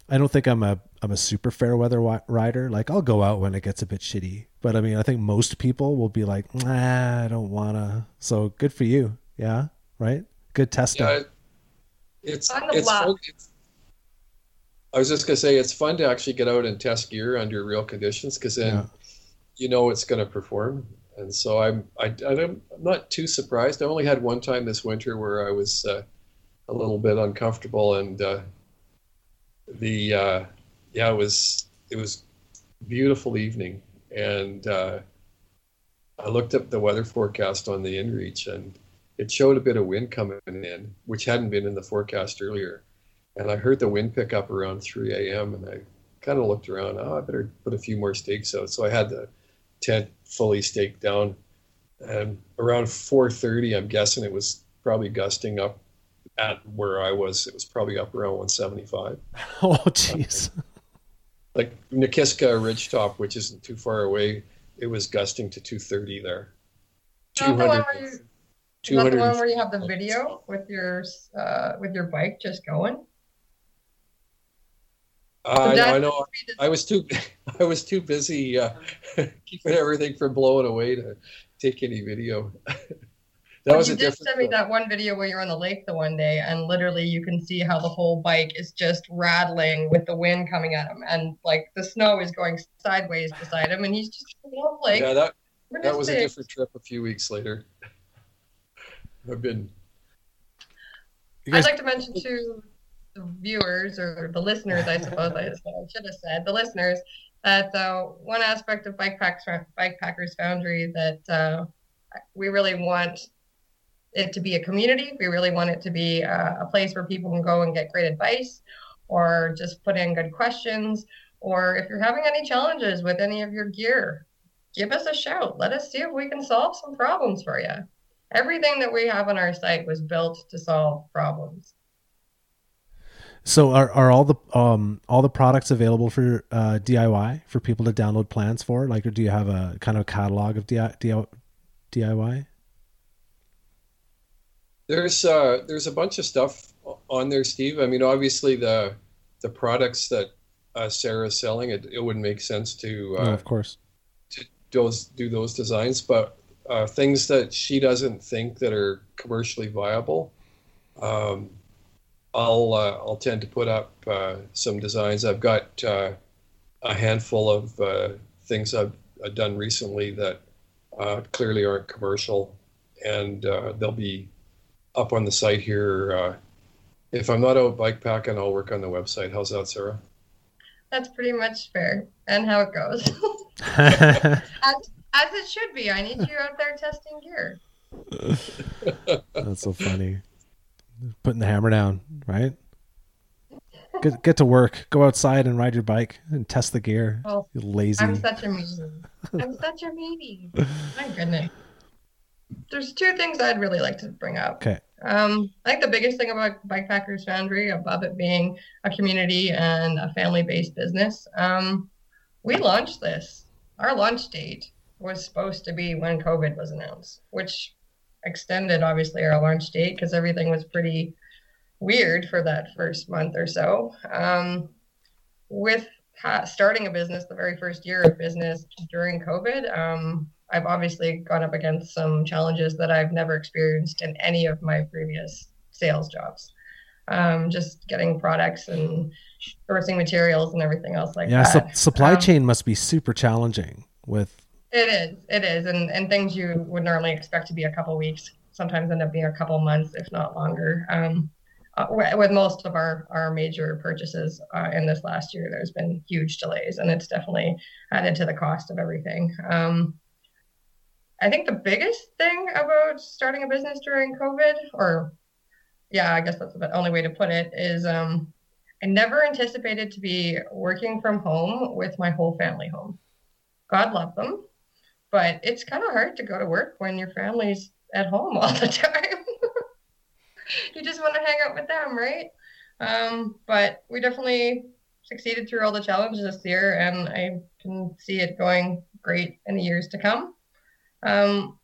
I don't think I'm a I'm a super fair weather wi- rider. Like I'll go out when it gets a bit shitty, but I mean I think most people will be like, nah, I don't wanna. So good for you. Yeah, right. Good testing. Yeah, it's it's fun. It's, I was just gonna say it's fun to actually get out and test gear under real conditions because then Yeah. you know it's going to perform. And so I'm I, I'm not too surprised. I only had one time this winter where I was uh, a little bit uncomfortable, and uh, the uh, yeah it was it was beautiful evening, and uh, I looked up the weather forecast on the InReach, and it showed a bit of wind coming in, which hadn't been in the forecast earlier. And I heard the wind pick up around 3 a.m. and I kind of looked around. Oh, I better put a few more stakes out. So I had the tent fully staked down. And around 4:30, I'm guessing it was probably gusting up at where I was. It was probably up around 175. (laughs) oh jeez. (laughs) Like Nakiska Ridgetop, which isn't too far away, it was gusting to 230 there. Not the one where you- Is that the one where you have the video with your uh, with your bike just going? I, That- I know. I was too (laughs) I was too busy uh, (laughs) keeping everything from blowing away to take any video. (laughs) that But was you a did different. send me that one video where you're on the lake the one day, and literally you can see how the whole bike is just rattling with the wind coming at him, and like the snow is going sideways beside him, and he's just like, yeah, that that was a different trip. A few weeks later, I've been. You I'd like to mention to viewers or the listeners, I suppose I should have said, the listeners, that uh, one aspect of Bike Packers Foundry that uh, we really want it to be a community. We really want it to be uh, a place where people can go and get great advice or just put in good questions. Or if you're having any challenges with any of your gear, give us a shout. Let us see if we can solve some problems for you. Everything that we have on our site was built to solve problems. So are are all the um all the products available for uh, DIY for people to download plans for? Like, or do you have a kind of catalog of DIY? There's uh, there's a bunch of stuff on there, Steve. I mean, obviously the the products that uh, Sara's selling, it, it wouldn't make sense to uh, no, of course. those do those designs, but uh, things that she doesn't think that are commercially viable, um, I'll uh, I'll tend to put up uh, some designs. I've got uh, a handful of uh, things I've, I've done recently that uh, clearly aren't commercial, and uh, they'll be up on the site here. Uh, if I'm not out bike packing, I'll work on the website. How's that, Sara? That's pretty much fair and how it goes. (laughs) as, as it should be. I need you out there testing gear. (laughs) That's so funny. Putting the hammer down, right? Get get to work. Go outside and ride your bike and test the gear. Oh, You lazy. I'm such a meanie. I'm such a meanie. My goodness. There's two things I'd really like to bring up. Okay. Um, I think the biggest thing about Bikepackers Foundry, above it being a community and a family-based business, um, we launched this. Our launch date was supposed to be when COVID was announced, which extended obviously our launch date because everything was pretty weird for that first month or so. Um, with ha- starting a business, the very first year of business during COVID, um, I've obviously gone up against some challenges that I've never experienced in any of my previous sales jobs. Um, just getting products and sourcing materials and everything else like yeah, that. su- supply Um, chain must be super challenging with It is. It is. And and things you would normally expect to be a couple weeks sometimes end up being a couple months, if not longer. Um, uh, with most of our our major purchases uh, in this last year, there's been huge delays, and it's definitely added to the cost of everything. Um, I think the biggest thing about starting a business during COVID, or yeah, I guess that's the only way to put it, is um, I never anticipated to be working from home with my whole family home. God love them, but it's kind of hard to go to work when your family's at home all the (laughs) time. you just want to hang out with them, right? Um, but we definitely succeeded through all the challenges this year, and I can see it going great in the years to come. Um,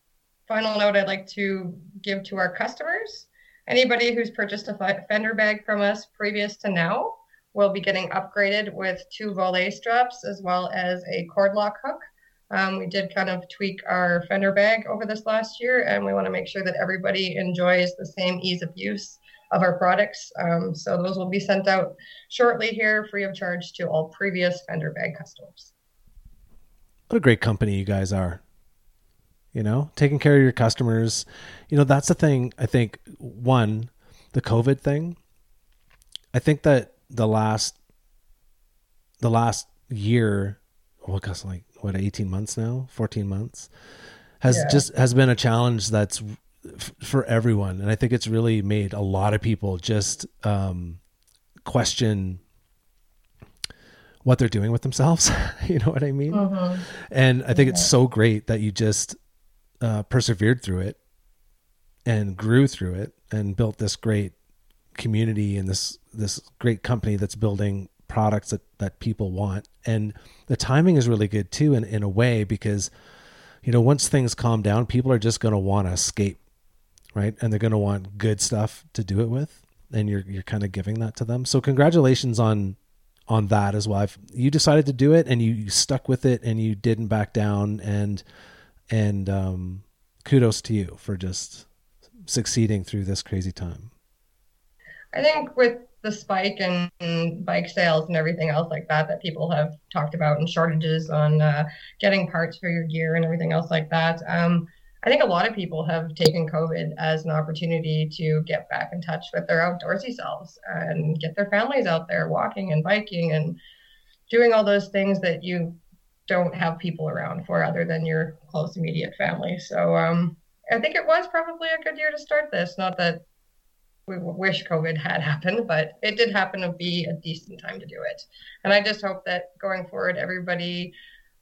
final note I'd like to give to our customers anybody who's purchased a fender bag from us previous to now will be getting upgraded with two Voile straps as well as a cord lock hook. Um, we did kind of tweak our fender bag over this last year, and we want to make sure that everybody enjoys the same ease of use of our products. Um, so those will be sent out shortly here, free of charge to all previous fender bag customers. what a great company you guys are. You know, taking care of your customers. You know, that's the thing. I think one, the COVID thing. I think that the last, the last year, well, guess like what, eighteen months now, fourteen months, has Yeah. just has been a challenge that's f- for everyone, and I think it's really made a lot of people just um, question what they're doing with themselves. (laughs) you know what I mean? And I think it's so great that you just uh, persevered through it and grew through it and built this great community and this this great company that's building products that, that people want. And the timing is really good too in, in a way because you know once things calm down, people are just gonna want to escape. Right. And they're gonna want good stuff to do it with. And you're you're kind of giving that to them. So congratulations on on that as well. You decided to do it and you, you stuck with it and you didn't back down and and um, kudos to you for just succeeding through this crazy time. I think with the spike in, bike sales and everything else like that that people have talked about and shortages on uh, getting parts for your gear and everything else like that. Um, I think a lot of people have taken COVID as an opportunity to get back in touch with their outdoorsy selves and get their families out there walking and biking and doing all those things that you don't have people around for other than your close immediate family. So um, I think it was probably a good year to start this. Not that we wish COVID had happened, but it did happen to be a decent time to do it. And I just hope that going forward, everybody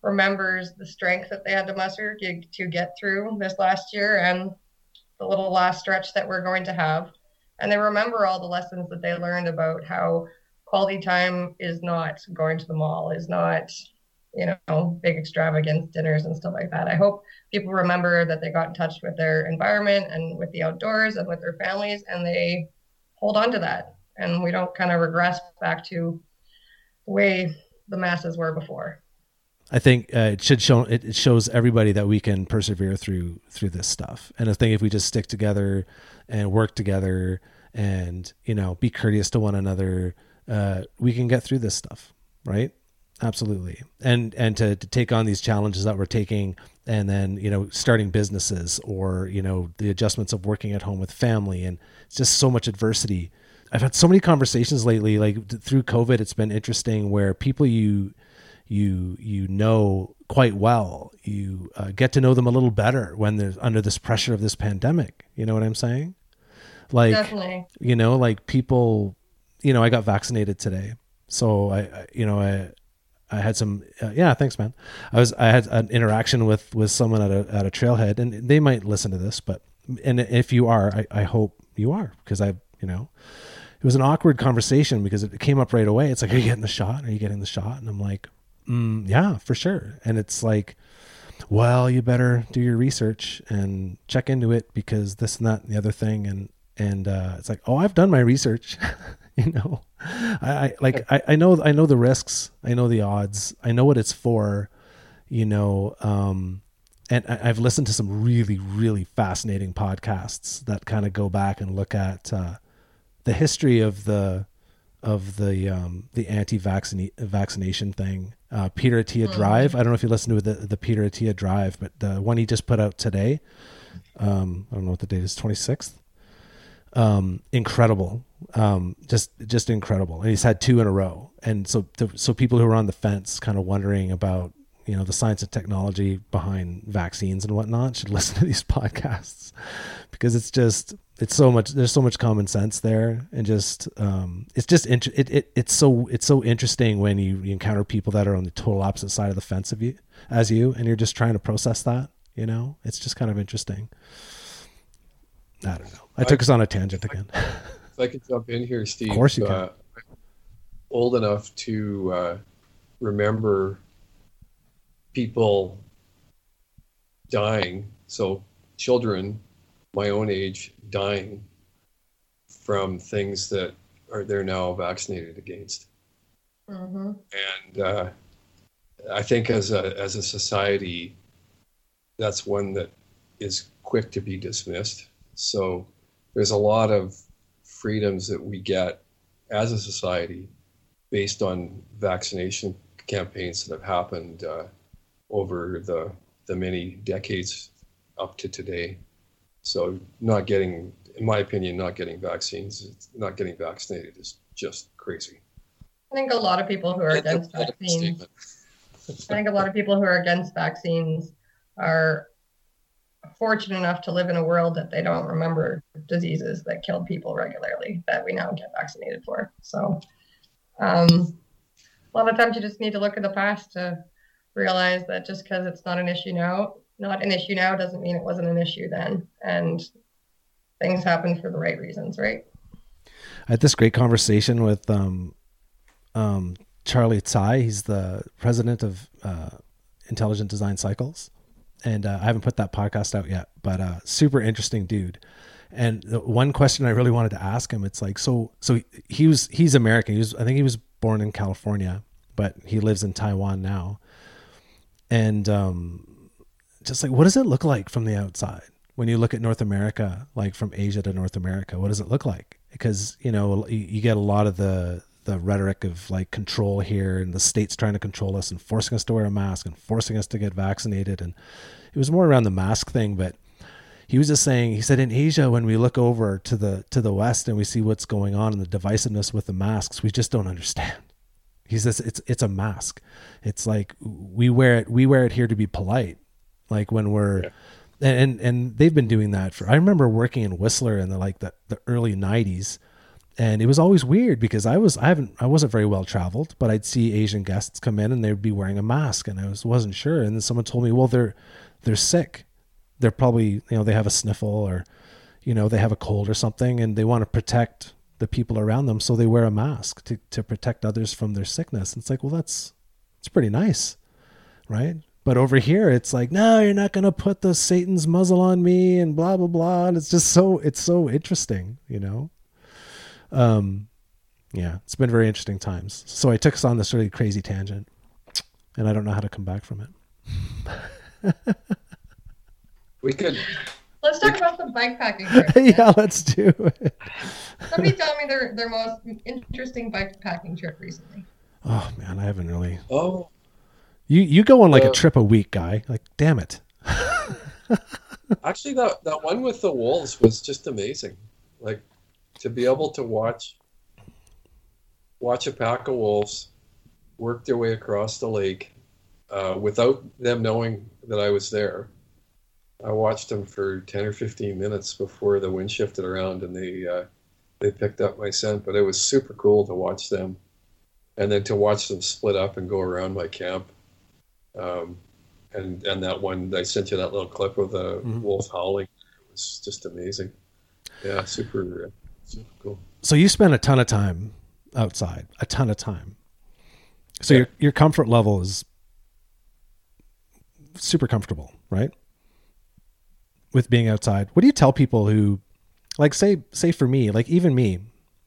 remembers the strength that they had to muster to, to get through this last year and the little last stretch that we're going to have. And they remember all the lessons that they learned about how quality time is not going to the mall, is not, you know, big extravagant dinners and stuff like that. I hope people remember that they got in touch with their environment and with the outdoors and with their families and they hold on to that and we don't kind of regress back to the way the masses were before I think uh, it should show it, it shows everybody that we can persevere through through this stuff. And I think if we just stick together and work together and you know be courteous to one another, uh, we can get through this stuff, right? Absolutely. And and to, to take on these challenges that we're taking, and then you know starting businesses or you know the adjustments of working at home with family, and it's just so much adversity. I've had so many conversations lately, like through COVID. It's been interesting where people you you you know quite well you uh, get to know them a little better when they're under this pressure of this pandemic you know what i'm saying like definitely you know like people you know i got vaccinated today so i, I you know i i had some uh, yeah thanks man. I was i had an interaction with with someone at a at a trailhead and they might listen to this but and if you are i, I hope you are because i you know it was an awkward conversation because it came up right away. It's like are you getting the shot? Are you getting the shot? And i'm like mm, yeah for sure. And it's like well you better do your research and check into it because this and that and the other thing. And and uh, it's like oh i've done my research (laughs) you know I, I like I, I know i know the risks i know the odds i know what it's for you know um and I, I've listened to some really, really fascinating podcasts that kind of go back and look at uh, the history of the of the um, the anti vaccination thing. Uh, Peter Attia mm-hmm. Drive. I don't know if you listened to the the Peter Attia Drive, but the one he just put out today. Um, I don't know what the date is. Twenty sixth. Um, incredible. Um, just just incredible. And he's had two in a row. And so so people who are on the fence, kind of wondering about you know the science and technology behind vaccines and whatnot should (laughs) listen to these podcasts because it's just it's so much there's so much common sense there and just um, it's just int- it, it it's so it's so interesting when you, you encounter people that are on the total opposite side of the fence of you as you and you're just trying to process that you know it's just kind of interesting i don't know i, I took us on a tangent again if i could jump in here steve of course you can uh, old enough to uh, remember people dying, so children my own age dying from things that are they're now vaccinated against. Mm-hmm. And uh, I think as a as a society, that's one that is quick to be dismissed. So there's a lot of freedoms that we get as a society based on vaccination campaigns that have happened uh, over the the many decades up to today. So not getting, in my opinion, not getting vaccines, not getting vaccinated is just crazy. I think a lot of people who are against vaccines. I think a lot of people who are against vaccines are fortunate enough to live in a world that they don't remember diseases that killed people regularly that we now get vaccinated for. So um, a lot of times you just need to look at the past to realize that just because it's not an issue now, not an issue now doesn't mean it wasn't an issue then. And things happen for the right reasons, right? I had this great conversation with um, um, Charlie Tsai. He's the president of uh, Intelligent Design Cycles. And uh, I haven't put that podcast out yet, but uh, super interesting dude. And the one question I really wanted to ask him, it's like, so, so he was, he's American. He was, I think he was born in California, but he lives in Taiwan now and um, just like what does it look like from the outside when you look at North America, like from Asia to North America? What does it look like? Because you know you, you get a lot of the the rhetoric of like control here and the states trying to control us and forcing us to wear a mask and forcing us to get vaccinated and it was more around the mask thing but he was just saying he said in asia when we look over to the to the west and we see what's going on and the divisiveness with the masks we just don't understand he says it's it's a mask. It's like we wear it we wear it here to be polite. Like when we're yeah. and and they've been doing that for I remember working in Whistler in the like the, the early nineties and it was always weird because I was I haven't I wasn't very well traveled, but I'd see Asian guests come in and they'd be wearing a mask and I was wasn't sure. And then someone told me, Well they're they're sick. They're probably you know, they have a sniffle or you know, they have a cold or something and they want to protect the people around them. So they wear a mask to, to protect others from their sickness. And it's like well that's it's pretty nice right? But over here it's like no you're not going to put the satan's muzzle on me and blah blah blah. And it's just so it's so interesting you know um yeah it's been very interesting times so i took us on this really crazy tangent and i don't know how to come back from it we could Let's talk about the bike packing (laughs) yeah, let's do it. Somebody tell me their their most interesting bike packing trip recently. Oh man, I haven't really. Oh. You you go on like uh, a trip a week, guy. Like, damn it. (laughs) actually, that that one with the wolves was just amazing. Like to be able to watch watch a pack of wolves work their way across the lake uh, without them knowing that I was there I watched them for ten or fifteen minutes before the wind shifted around and they uh, they picked up my scent. But it was super cool to watch them, and then to watch them split up and go around my camp. Um, and and that one I sent you that little clip of the mm-hmm. wolf howling. It was just amazing. Yeah, super super cool. So you spend a ton of time outside, a ton of time. So yeah. your your comfort level is super comfortable, right? with being outside. What do you tell people who like say say for me, like even me,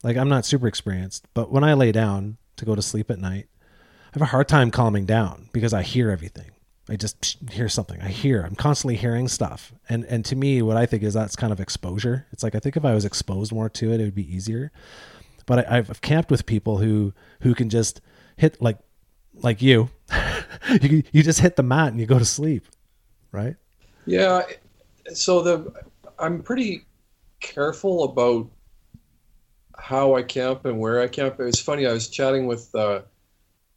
like I'm not super experienced, but when I lay down to go to sleep at night, I have a hard time calming down because I hear everything. I just hear something. I hear. I'm constantly hearing stuff. And and to me, what I think is that's kind of exposure. It's like I think if I was exposed more to it, it would be easier. But I, I've camped with people who who can just hit like like you. (laughs) you you just hit the mat and you go to sleep, right? Yeah. So the I'm pretty careful about how I camp and where I camp. It was funny. I was chatting with uh,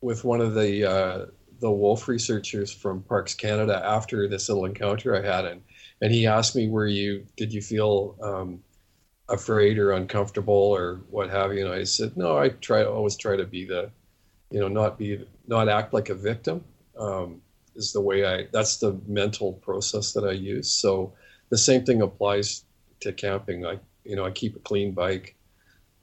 with one of the uh, the wolf researchers from Parks Canada after this little encounter I had, and and he asked me, "Were you? Did you feel um, afraid or uncomfortable or what have you?" And I said, "No, I try always try to be the, you know, not be not act like a victim." Um, is the way I. That's the mental process that I use. So the same thing applies to camping. I you know I keep a clean bike.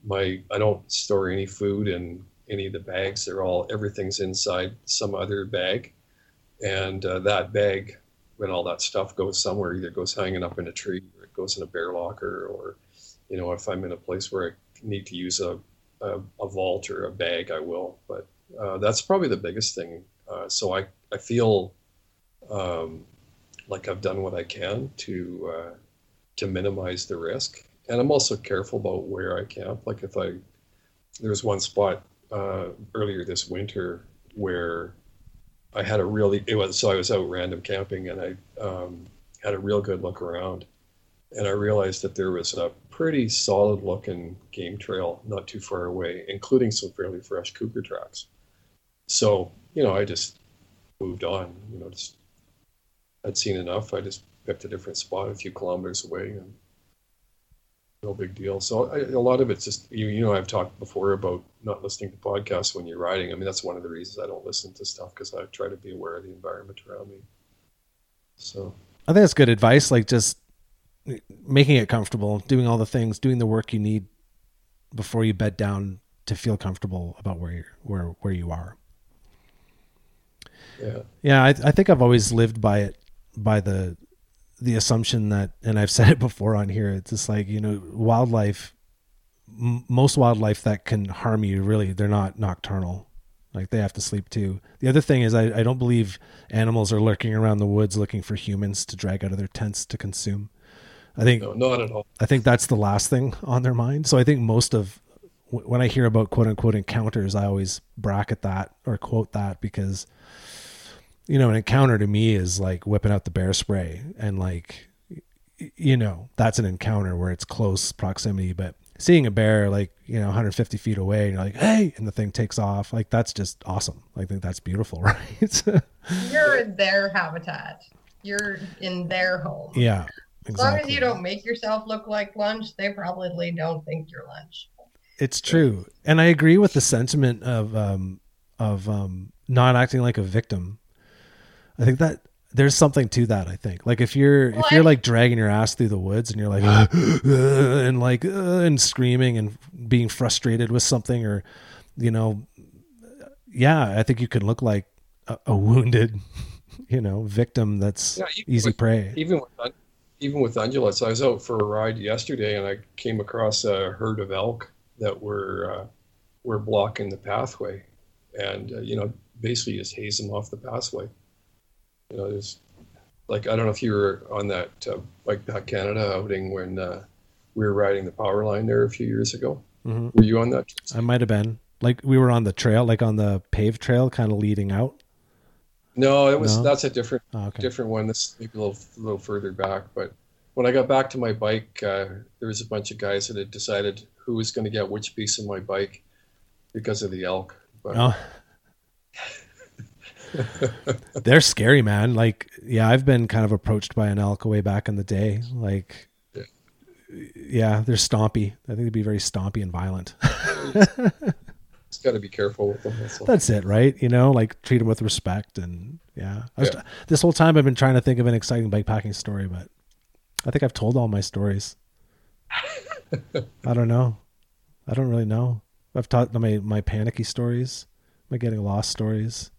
My I don't store any food in any of the bags. They're all everything's inside some other bag, and uh, that bag, when all that stuff goes somewhere, either goes hanging up in a tree or it goes in a bear locker, or you know if I'm in a place where I need to use a a, a vault or a bag, I will. But uh, that's probably the biggest thing. Uh, so I I feel um, like I've done what I can to uh, to minimize the risk, and I'm also careful about where I camp. Like if I there's one spot uh, earlier this winter where I had a really it was so I was out random camping and I um, had a real good look around, and I realized that there was a pretty solid looking game trail not too far away, including some fairly fresh cougar tracks. So you know I just moved on. You know, just I'd seen enough. I just picked a different spot a few kilometers away and no big deal. So I, a lot of it's just you, you know I've talked before about not listening to podcasts when you're riding. I mean that's one of the reasons I don't listen to stuff because I try to be aware of the environment around me. So I think that's good advice. Like just making it comfortable, doing all the things, doing the work you need before you bed down to feel comfortable about where you're where where you are. yeah, Yeah, I, I think I've always lived by it, by the the assumption that, and I've said (laughs) it before on here. It's just like you know, wildlife. M- most wildlife that can harm you, really, they're not nocturnal. Like they have to sleep too. The other thing is, I, I don't believe animals are lurking around the woods looking for humans to drag out of their tents to consume. I think no, not at all. I think that's the last thing (laughs) on their mind. So I think most of when I hear about quote unquote encounters, I always bracket that or quote that because you know, an encounter to me is like whipping out the bear spray and like you know, that's an encounter where it's close proximity, but seeing a bear like, you know, 150 feet away and you're like, hey, and the thing takes off, like that's just awesome. I think that's beautiful, (laughs) right? You're in their habitat. You're in their home. yeah. As long as you don't make yourself look like lunch, they probably don't think you're lunch. It's true, and I agree with the sentiment of um, of um, not acting like a victim. I think that there's something to that. I think, like if you're if you're What? like dragging your ass through the woods and you're like and like uh, and screaming and being frustrated with something, or you know, yeah, I think you can look like a, a wounded, (laughs) you know, victim that's Yeah, even easy with- prey. Even with un- even with ungulates, I was out for a ride yesterday and I came across a herd of elk that were uh, were blocking the pathway, and uh, you know basically just haze them off the pathway. You know, there's like I don't know if you were on that uh, Bike Pack Canada outing when uh, we were riding the power line there a few years ago. Mhm. Were you on that? I might have been like we were on the trail, like on the paved trail, kind of leading out. No, it was No? that's a different Oh, okay. different one. This maybe a little a little further back, but when I got back to my bike, uh, there was a bunch of guys that had decided who was going to get which piece of my bike because of the elk. But Oh. (laughs) (laughs) They're scary, man. Like, yeah, I've been kind of approached by an elk way back in the day. Like, Yeah. yeah, they're stompy. I think they'd be very stompy and violent. it's got to be careful with them. That's. That's it, right? You know, like treat them with respect. And yeah, I was, Yeah. this whole time I've been trying to think of an exciting bikepacking story, but I think I've told all my stories. (laughs) I don't know. I don't really know. I've taught my my panicky stories, my getting lost stories.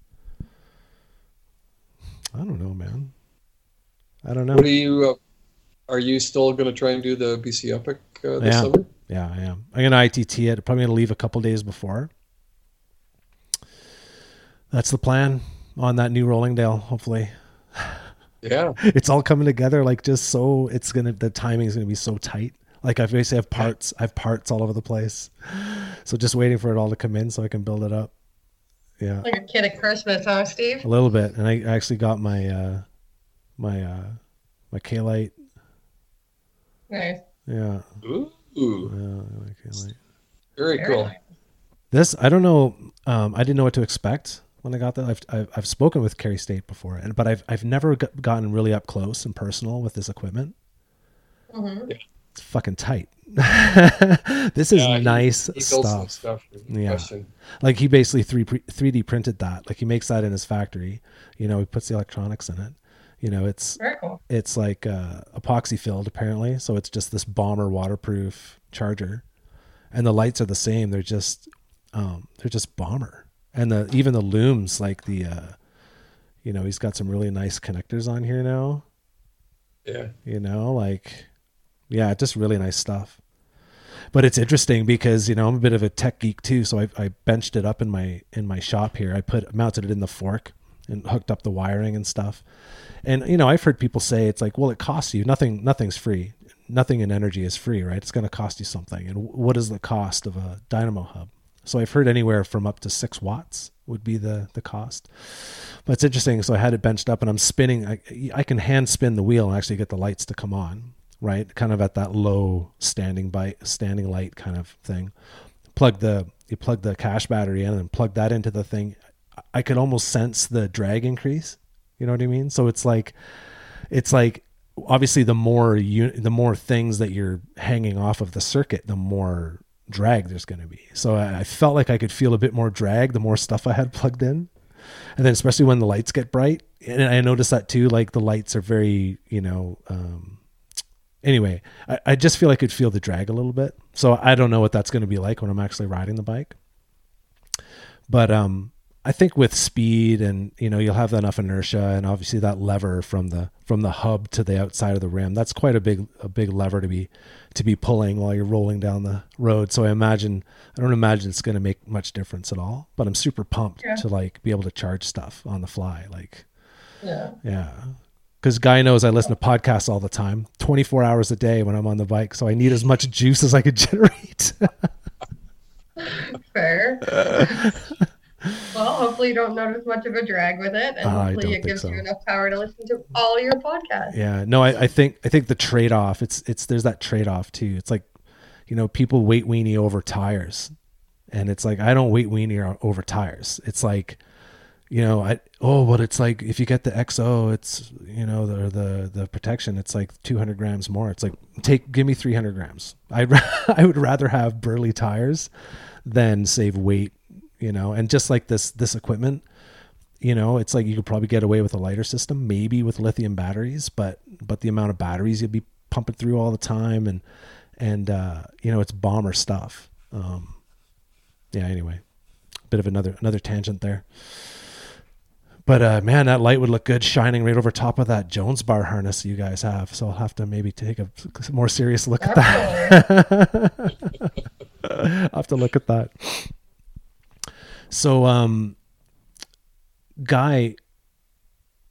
I don't know, man. I don't know. What are you? Uh, are you still going to try and do the BC Epic uh, this Yeah. summer? Yeah, I am. I'm gonna ITT it. Probably gonna leave a couple days before. That's the plan. on that new Rollingdale. Hopefully, Yeah. (laughs) it's all coming together. Like just so it's gonna the timing is gonna be so tight. Like I basically have parts. I have parts all over the place. So just waiting for it all to come in so I can build it up. Yeah, Like a kid at Christmas, huh, Steve? a little bit. And I actually got my uh my uh my K-Lite. Nice. Yeah, Ooh. yeah, my K-Lite. Very Very cool. nice. This I don't know. Um, I didn't know what to expect when I got that. I've I've, I've spoken with Kerry Staite before, and but I've I've never got, gotten really up close and personal with this equipment. Mhm. It's fucking tight. (laughs) this is Yeah, nice He built some stuff. stuff. Yeah. Question. Like he basically three three D printed that. Like he makes that in his factory. You know, he puts the electronics in it. You know, it's Very cool. it's like uh, epoxy filled apparently so it's just this bomber waterproof charger and the lights are the same they're just um, they're just bomber and the even the looms like the uh, you know he's got some really nice connectors on here now Yeah. you know like yeah just really nice stuff. But it's interesting because you know i'm a bit of a tech geek too so I, I benched it up in my in my shop here. I put mounted it in the fork and hooked up the wiring and stuff. And you know i've heard people say it's like well it costs you nothing nothing's free. Nothing in energy is free right? It's going to cost you something. And what is the cost of a dynamo hub? So i've heard anywhere from up to six watts would be the the cost. But it's interesting so i had it benched up and i'm spinning i, I can hand spin the wheel and actually get the lights to come on right? Kind of at that low standing by standing light kind of thing. Plug the you plug the cache battery in and plug that into the thing. I could almost sense the drag increase. You know what i mean? So it's like it's like obviously the more you the more things that you're hanging off of the circuit the more drag there's going to be. So I felt like i could feel a bit more drag the more stuff i had plugged in. And then especially when the lights get bright and i noticed that too like the lights are very you know um anyway I, I just feel like i could feel the drag a little bit so i don't know what that's going to be like when i'm actually riding the bike but um I think with speed and you know you'll have enough inertia and obviously that lever from the from the hub to the outside of the rim that's quite a big a big lever to be to be pulling while you're rolling down the road so I imagine I don't imagine it's going to make much difference at all but I'm super pumped Yeah. to like be able to charge stuff on the fly like Yeah. yeah because guy knows I listen to podcasts all the time 24 hours a day when I'm on the bike so I need as much juice as I could (laughs) generate (laughs) Fair. well, hopefully you don't notice much of a drag with it, and ah, I hopefully it gives so. you enough power to listen to all your podcasts. Yeah, no, I, I think I think the trade off it's it's there's that trade off too. It's like, you know, people weight weenie over tires, and it's like I don't weight weenie over tires. It's like, you know, I oh, but it's like if you get the XO, it's you know the the the protection, it's like 200 grams more. It's like take give me 300 grams. I (laughs) I would rather have burly tires than save weight, you know. And just like this this equipment, you know it's like you could probably get away with a lighter system maybe with lithium batteries but but the amount of batteries you'll be pumping through all the time and and uh you know it's bomber stuff um yeah anyway bit of another another tangent there but uh man that light would look good shining right over top of that jones bar harness you guys have so i'll have to maybe take a more serious look at that (laughs) I'll have to look at that. So, um, Guy,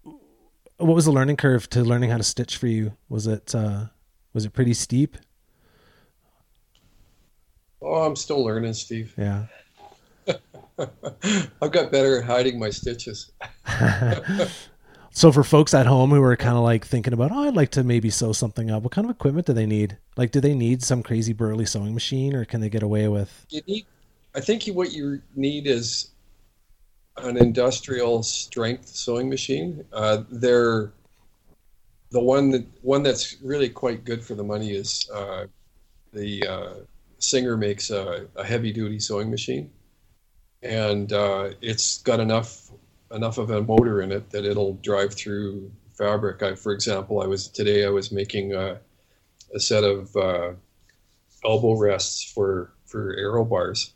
what was the learning curve to learning how to stitch for you? Was it uh, was it pretty steep? Oh, I'm still learning, Steve. Yeah. (laughs) I've got better at hiding my stitches. (laughs) So for folks at home who are kind of like thinking about, oh, I'd like to maybe sew something up. What kind of equipment do they need? Like, do they need some crazy burly sewing machine, or can they get away with? You need, I think you, what you need is an industrial strength sewing machine. Uh, they're the one that one that's really quite good for the money is uh, the uh, Singer makes a, a heavy duty sewing machine, and uh, it's got enough enough of a motor in it that it'll drive through fabric. I, for example, I was today I was making a, a set of uh, elbow rests for for aero bars,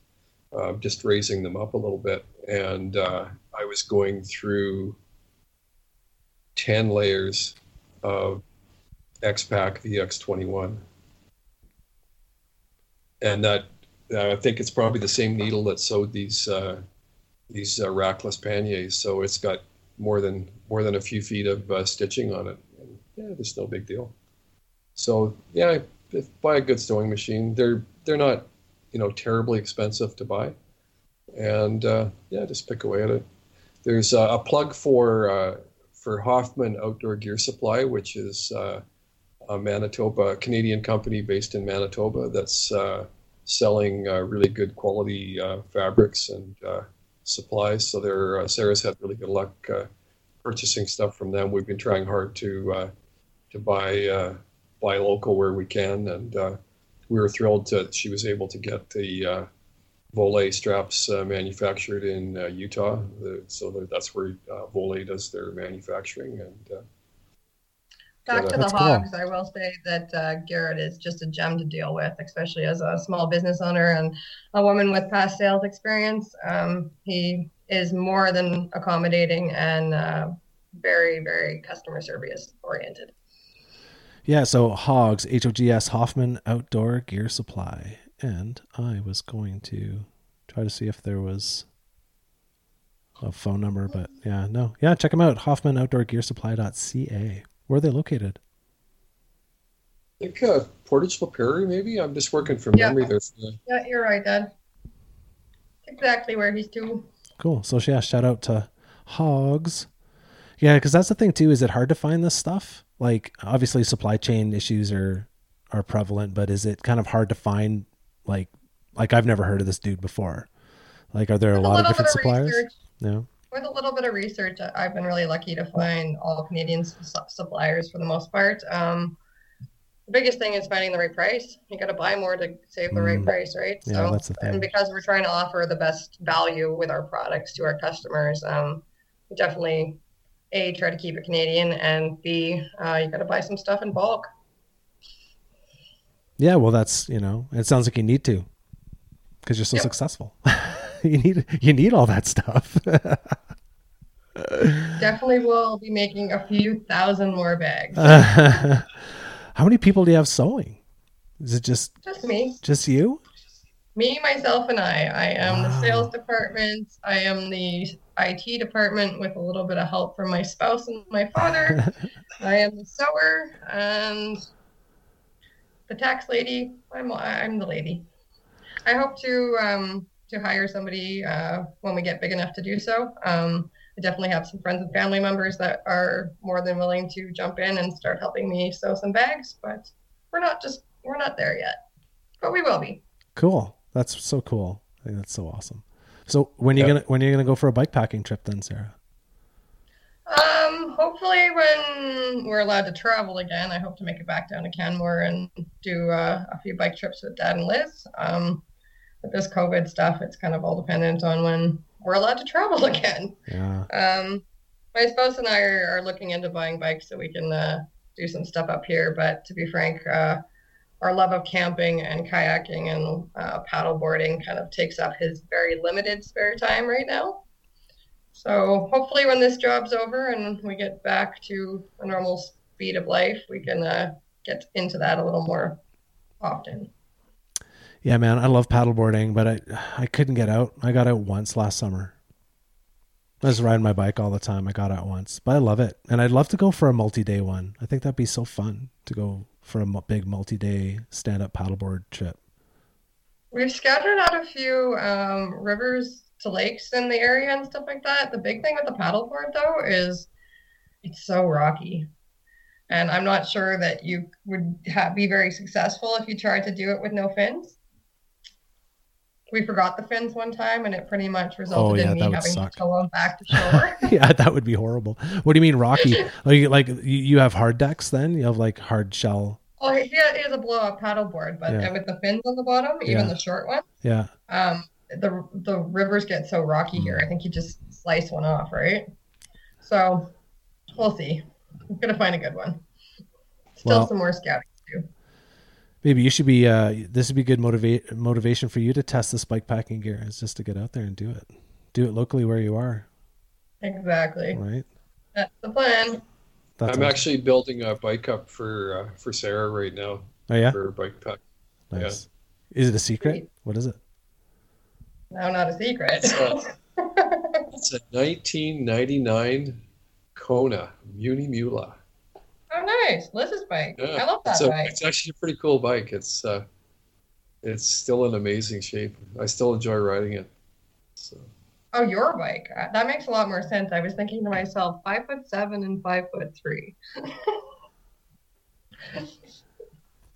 uh, just raising them up a little bit, and uh, I was going through ten layers of X-Pac VX21, and that I think it's probably the same needle that sewed these uh, these uh, rackless panniers. So it's got more than more than a few feet of uh, stitching on it. And, yeah, there's no big deal. So yeah, if, buy a good sewing machine. They're they're not you know terribly expensive to buy, and uh, yeah, just pick away at it. There's a, plug for uh, for Hoffman Outdoor Gear Supply, which is uh, a Manitoba Canadian company based in Manitoba that's uh, selling uh, really good quality uh, fabrics and supplies. So they're Sara's had really good luck purchasing stuff from them. We've been trying hard to to buy buy local where we can, and uh, we were thrilled that she was able to get the uh, Voile straps uh, manufactured in uh, Utah. The, so that's where uh, Voile does their manufacturing. And uh, back to the hogs, cool. I will say that Garrett is just a gem to deal with, especially as a small business owner and a woman with past sales experience. Um, he is more than accommodating and very, very customer service oriented. Yeah, so Hogs, H O G S Hoffman Outdoor Gear Supply. And I was going to try to see if there was a phone number, but yeah, no. Yeah, check them out. Hoffman Outdoor Gear Supply.ca. Where are they located? I think uh, Portage La Prairie, maybe. I'm just working from yeah. memory there. Yeah, you're right, Dad. Exactly where he's to. Cool. So yeah, shout out to Hogs. Yeah, because that's the thing too. Is it hard to find this stuff? like obviously supply chain issues are are prevalent, but is it kind of hard to find like like I've never heard of this dude before? Like are there a lot of different suppliers? Research, no. With a little bit of research, I've been really lucky to find all Canadian suppliers for the most part. Um, the biggest thing is finding the right price. You got to buy more to save the mm. right price, right? Yeah, so, that's the thing. And because we're trying to offer the best value with our products to our customers, um, definitely a try to keep it Canadian, and B uh, you got to buy some stuff in bulk. Yeah, well, that's you know, it sounds like you need to because you're so yep. successful. (laughs) (laughs) you need you need all that stuff. Definitely will be making a few thousand more bags. (laughs) How many people do you have sewing? Is it just just me? Just you? Me, myself, and I. I am wow. the sales department. I am the IT department with a little bit of help from my spouse and my father. (laughs) I am the sewer and the tax lady. I'm I'm the lady. I hope to um, to hire somebody uh, when we get big enough to do so. Um, I definitely have some friends and family members that are more than willing to jump in and start helping me sew some bags, but we're not just we're not there yet, but we will be. Cool. That's so cool. I think that's so awesome. So when you yep. gonna when are you gonna go for a bike packing trip then, Sara? Um, hopefully when we're allowed to travel again, I hope to make it back down to Canmore and do uh, a few bike trips with Dad and Liz. Um, with this COVID stuff, it's kind of all dependent on when we're allowed to travel (laughs) again. Yeah. Um, my spouse and I are, are looking into buying bikes so we can uh, do some stuff up here. But to be frank, uh, our love of camping and kayaking and uh, paddleboarding kind of takes up his very limited spare time right now. So hopefully, when this job's over and we get back to a normal speed of life, we can uh, get into that a little more often. Yeah, man, I love paddleboarding, but I I couldn't get out. I got out once last summer. I was riding my bike all the time. I got out once, but I love it, and I'd love to go for a multi-day one. I think that'd be so fun to go for a big multi-day stand-up paddleboard trip? We've scattered out a few um, rivers to lakes in the area and stuff like that. The big thing with the paddleboard though is it's so rocky, and I'm not sure that you would be very successful if you tried to do it with no fins. We forgot the fins one time, and it pretty much resulted oh, yeah, in me having suck. to tow them back to (laughs) shore. (laughs) yeah, that would be horrible. What do you mean rocky? (laughs) like, like you have hard decks? Then you have like hard shell Oh, he has a blow up paddle board, but yeah. with the fins on the bottom, even yeah. the short ones. Yeah. Um, the the rivers get so rocky here. I think you just slice one off, right? So we'll see. I'm gonna find a good one. Still well, some more scouting. Maybe you should be. Uh, this would be good motivate motivation for you to test the bike packing gear. Is just to get out there and do it. Do it locally where you are. Exactly. Right. That's the plan. That's I'm awesome. actually building a bike up for uh, for Sara right now. Oh yeah, for bike pack. Nice. Yeah. Is it a secret? What is it? No, not a secret. It's a, it's (laughs) It's a 1999 Kona Muni Mula. Oh, nice. Liz's bike. Yeah, I love that it's, a- bike. it's actually a pretty cool bike. It's uh, it's still in amazing shape. I still enjoy riding it. So Oh, your bike. Uh, That makes a lot more sense. I was thinking to myself, five foot seven and five foot three. (laughs)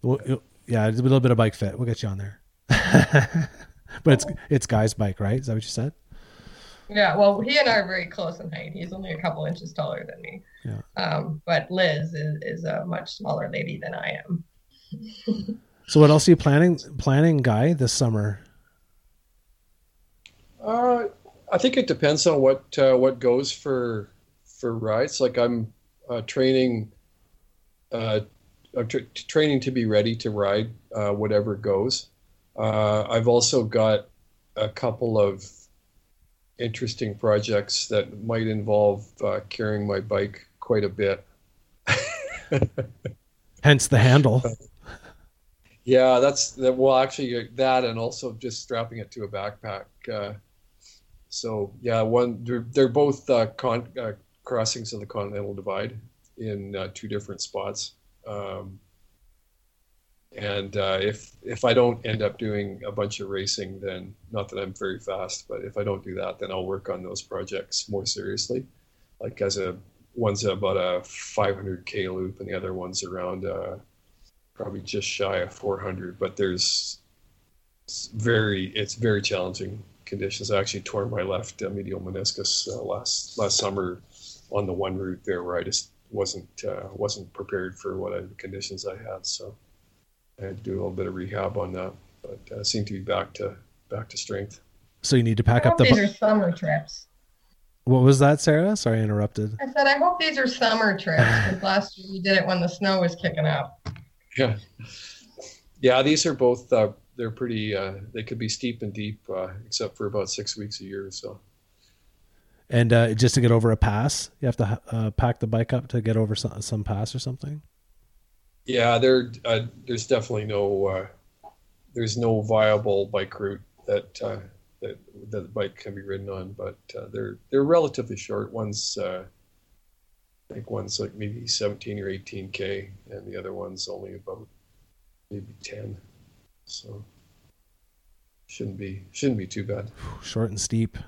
Well, Yeah, it's a little bit of bike fit. We'll get you on there. (laughs) but it's it's guy's bike, right? Is that what you said? Yeah, well, he and I are very close in height. He's only a couple inches taller than me. Yeah. Um, but Liz is, is a much smaller lady than I am. (laughs) So what else are you planning planning, guy, this summer? uh, I think it depends on what uh, what goes for for rides. Like I'm uh, training. Uh, I'm tra- training to be ready to ride uh, whatever goes. Uh, I've also got a couple of interesting projects that might involve uh, carrying my bike quite a bit. (laughs) Hence the handle. Yeah, that's that. Well, actually, uh, that and also just strapping it to a backpack. Uh, so yeah, one they're, they're both uh, con, uh, crossings of the Continental Divide in uh, two different spots. Um, and uh, if if I don't end up doing a bunch of racing, then not that I'm very fast, but if I don't do that, then I'll work on those projects more seriously. Like as a one's about a 500k loop, and the other one's around. Uh, probably just shy of 400 but there's it's very it's very challenging conditions i actually tore my left uh, medial meniscus uh, last last summer on the one route there where i just wasn't uh, wasn't prepared for what I, the conditions i had so i had to do a little bit of rehab on that but uh, seem to be back to back to strength So you need to I pack up the. these are summer trips. What was that, Sara? Sorry, I interrupted. I said, I hope these are summer trips because (laughs) last year we did it when the snow was kicking up. yeah yeah these are both uh, they're pretty uh, they could be steep and deep uh, except for about six weeks a year so And uh, just to get over a pass, you have to uh, pack the bike up to get over some, some pass or something. Yeah, there, uh, there's definitely no, uh, there's no viable bike route that uh, that that the bike can be ridden on, but uh, they're they're relatively short. One's, uh, I think one's like maybe 17 or 18 k, and the other one's only about maybe 10. So shouldn't be shouldn't be too bad. Short and steep.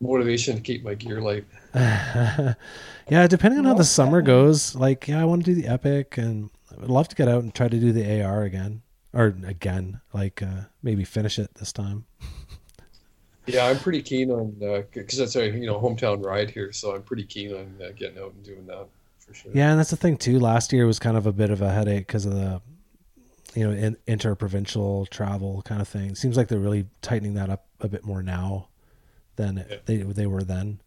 Motivation to keep my gear light. (laughs) yeah, depending on how the summer goes, like yeah, I want to do the epic, and I would love to get out and try to do the AR again, or again, like uh, maybe finish it this time. (laughs) Yeah, I'm pretty keen on because it's a you know hometown ride here, so I'm pretty keen on uh, getting out and doing that for sure. Yeah, and that's the thing too. Last year was kind of a bit of a headache because of the, you know, in, interprovincial travel kind of thing. Seems like they're really tightening that up a bit more now than Yeah. they they were then.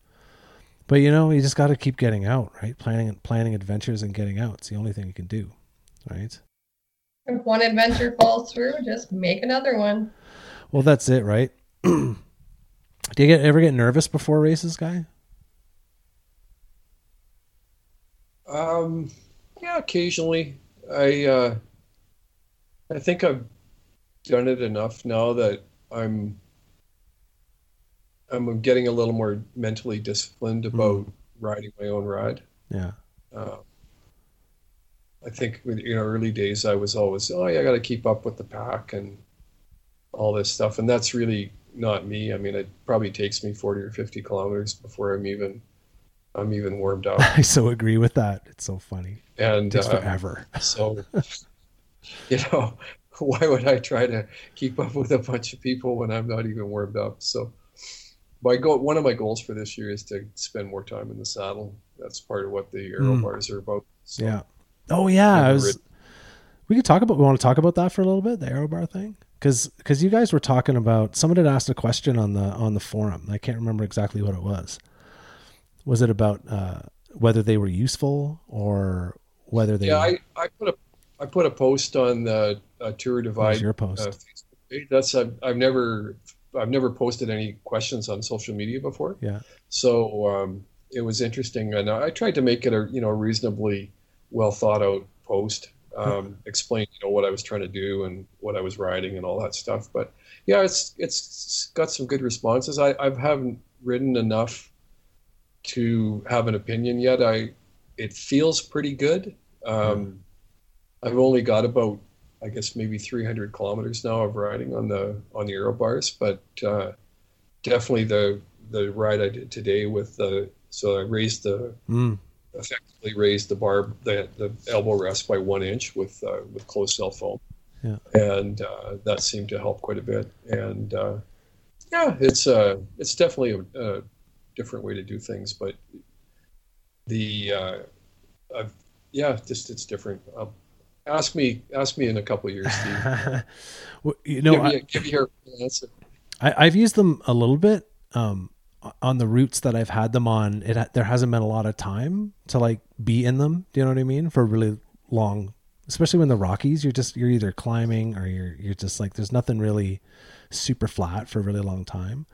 But you know, you just got to keep getting out, right? Planning planning adventures and getting out. It's the only thing you can do, right? If one adventure falls through, just make another one. Well, that's it, right? (clears throat) do you get ever get nervous before races, guy? Um, yeah, occasionally. I uh, I think I've done it enough now that I'm I'm getting a little more mentally disciplined about riding my own ride. Yeah. Uh, I think in know early days I was always oh yeah I got to keep up with the pack and all this stuff and that's really not me. I mean it probably takes me 40 or 50 kilometers before I'm even I'm even warmed up (laughs) I so agree with that. It's so funny. and It takes uh, forever. so, (laughs) you know, (laughs) why would I try to keep up with a bunch of people when I'm not even warmed up? So, my goal, one of my goals for this year is to spend more time in the saddle. That's part of what the aero Mm. bars are about. So, Yeah. Oh yeah, I was. We could talk about. We want to talk about that for a little bit, the aero bar thing, because because you guys were talking about. Someone had asked a question on the on the forum. I can't remember exactly what it was. Was it about uh, whether they were useful or whether they? yeah, I, I put a I put a post on the uh, Tour Divide your post? uh, That's I've, I've never I've never posted any questions on social media before. yeah. So um, it was interesting, and I tried to make it a you know reasonably well thought out post, um, explain you know what I was trying to do and what I was writing and all that stuff. But yeah, it's it's got some good responses. I I haven't ridden enough to have an opinion yet. I it feels pretty good. Um, I've only got about I guess maybe 300 kilometers now of riding on the on the aero bars, but uh, definitely the the ride I did today with the so I raised the Mm. effectively raised the bar the, the elbow rest by one inch with uh, with closed cell foam, Yeah. and uh, that seemed to help quite a bit. And uh, yeah, it's uh, it's definitely a, a different way to do things, but the uh, I've, yeah, just it's different. Uh, ask me ask me in a couple of years, Steve. (laughs) Well, you know, give, I, me, give your answer. I, I've used them a little bit um, on the routes that I've had them on. It there hasn't been a lot of time to like be in them. Do you know what I mean? For really long, especially when the Rockies, you're just you're either climbing or you're you're just like there's nothing really super flat for a really long time.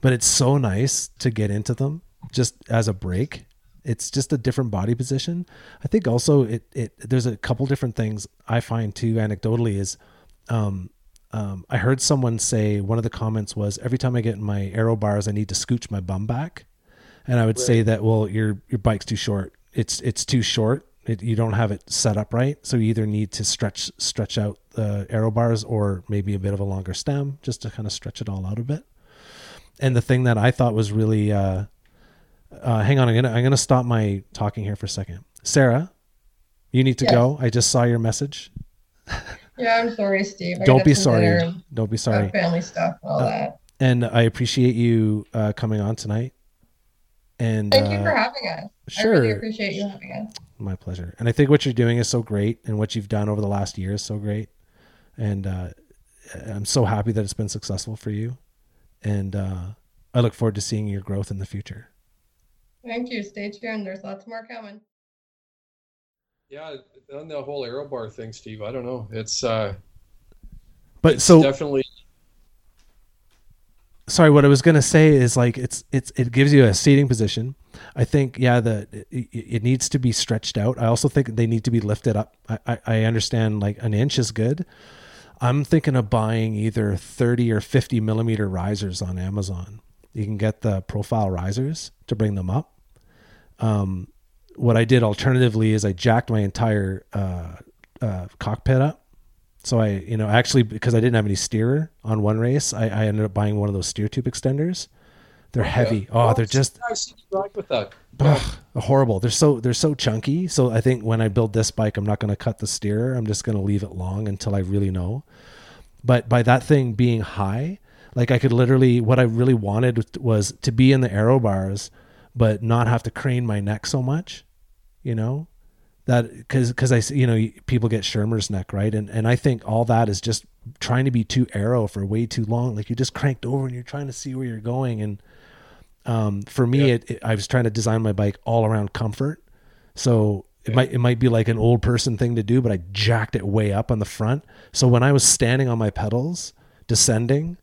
But it's so nice to get into them just as a break. It's just a different body position. I think also it it there's a couple different things I find too anecdotally is um um, I heard someone say one of the comments was every time I get in my aero bars, I need to scooch my bum back, and I would say that well, your your bike's too short. It's it's too short. It, you don't have it set up right, so you either need to stretch stretch out the aero bars or maybe a bit of a longer stem just to kind of stretch it all out a bit. And the thing that I thought was really, uh, uh, hang on, I'm gonna I'm gonna stop my talking here for a second. Sara, you need to Yes. go. I just saw your message. Yeah, I'm sorry, Steve. I Don't be sorry. Don't be sorry. Family stuff and all Uh, that. and I appreciate you uh, coming on tonight. And Thank you uh, for having us. I sure. really appreciate you having us. my pleasure. And I think what you're doing is so great, and what you've done over the last year is so great. And uh, I'm so happy that it's been successful for you. And uh, I look forward to seeing your growth in the future. Thank you. Stay tuned. There's lots more coming. Yeah, on the whole aero bar thing, Steve. I don't know. It's uh, But it's so definitely sorry what i was going to say is like it's it's it gives you a seating position i think yeah the it, it needs to be stretched out i also think they need to be lifted up I, I i understand like an inch is good i'm thinking of buying either 30 or 50 millimeter risers on amazon you can get the profile risers to bring them up um what i did alternatively is i jacked my entire uh, uh cockpit up so I, you know, actually because I didn't have any steerer on one race, I, I ended up buying one of those steer tube extenders. They're heavy. Oh, they're just seen you ride with that. ugh, horrible. They're so they're so chunky. So I think when I build this bike, I'm not going to cut the steerer. I'm just going to leave it long until I really know. But by that thing being high, like I could literally what I really wanted was to be in the aero bars, but not have to crane my neck so much. You know, that because because I you know people get Shermer's neck right, and and I think all that is just trying to be too aero for way too long. Like you just cranked over and you're trying to see where you're going, and um, for me, Yeah. it, it, I was trying to design my bike all around comfort. So it might it might be like an old person thing to do, but I jacked it way up on the front. So when I was standing on my pedals, descending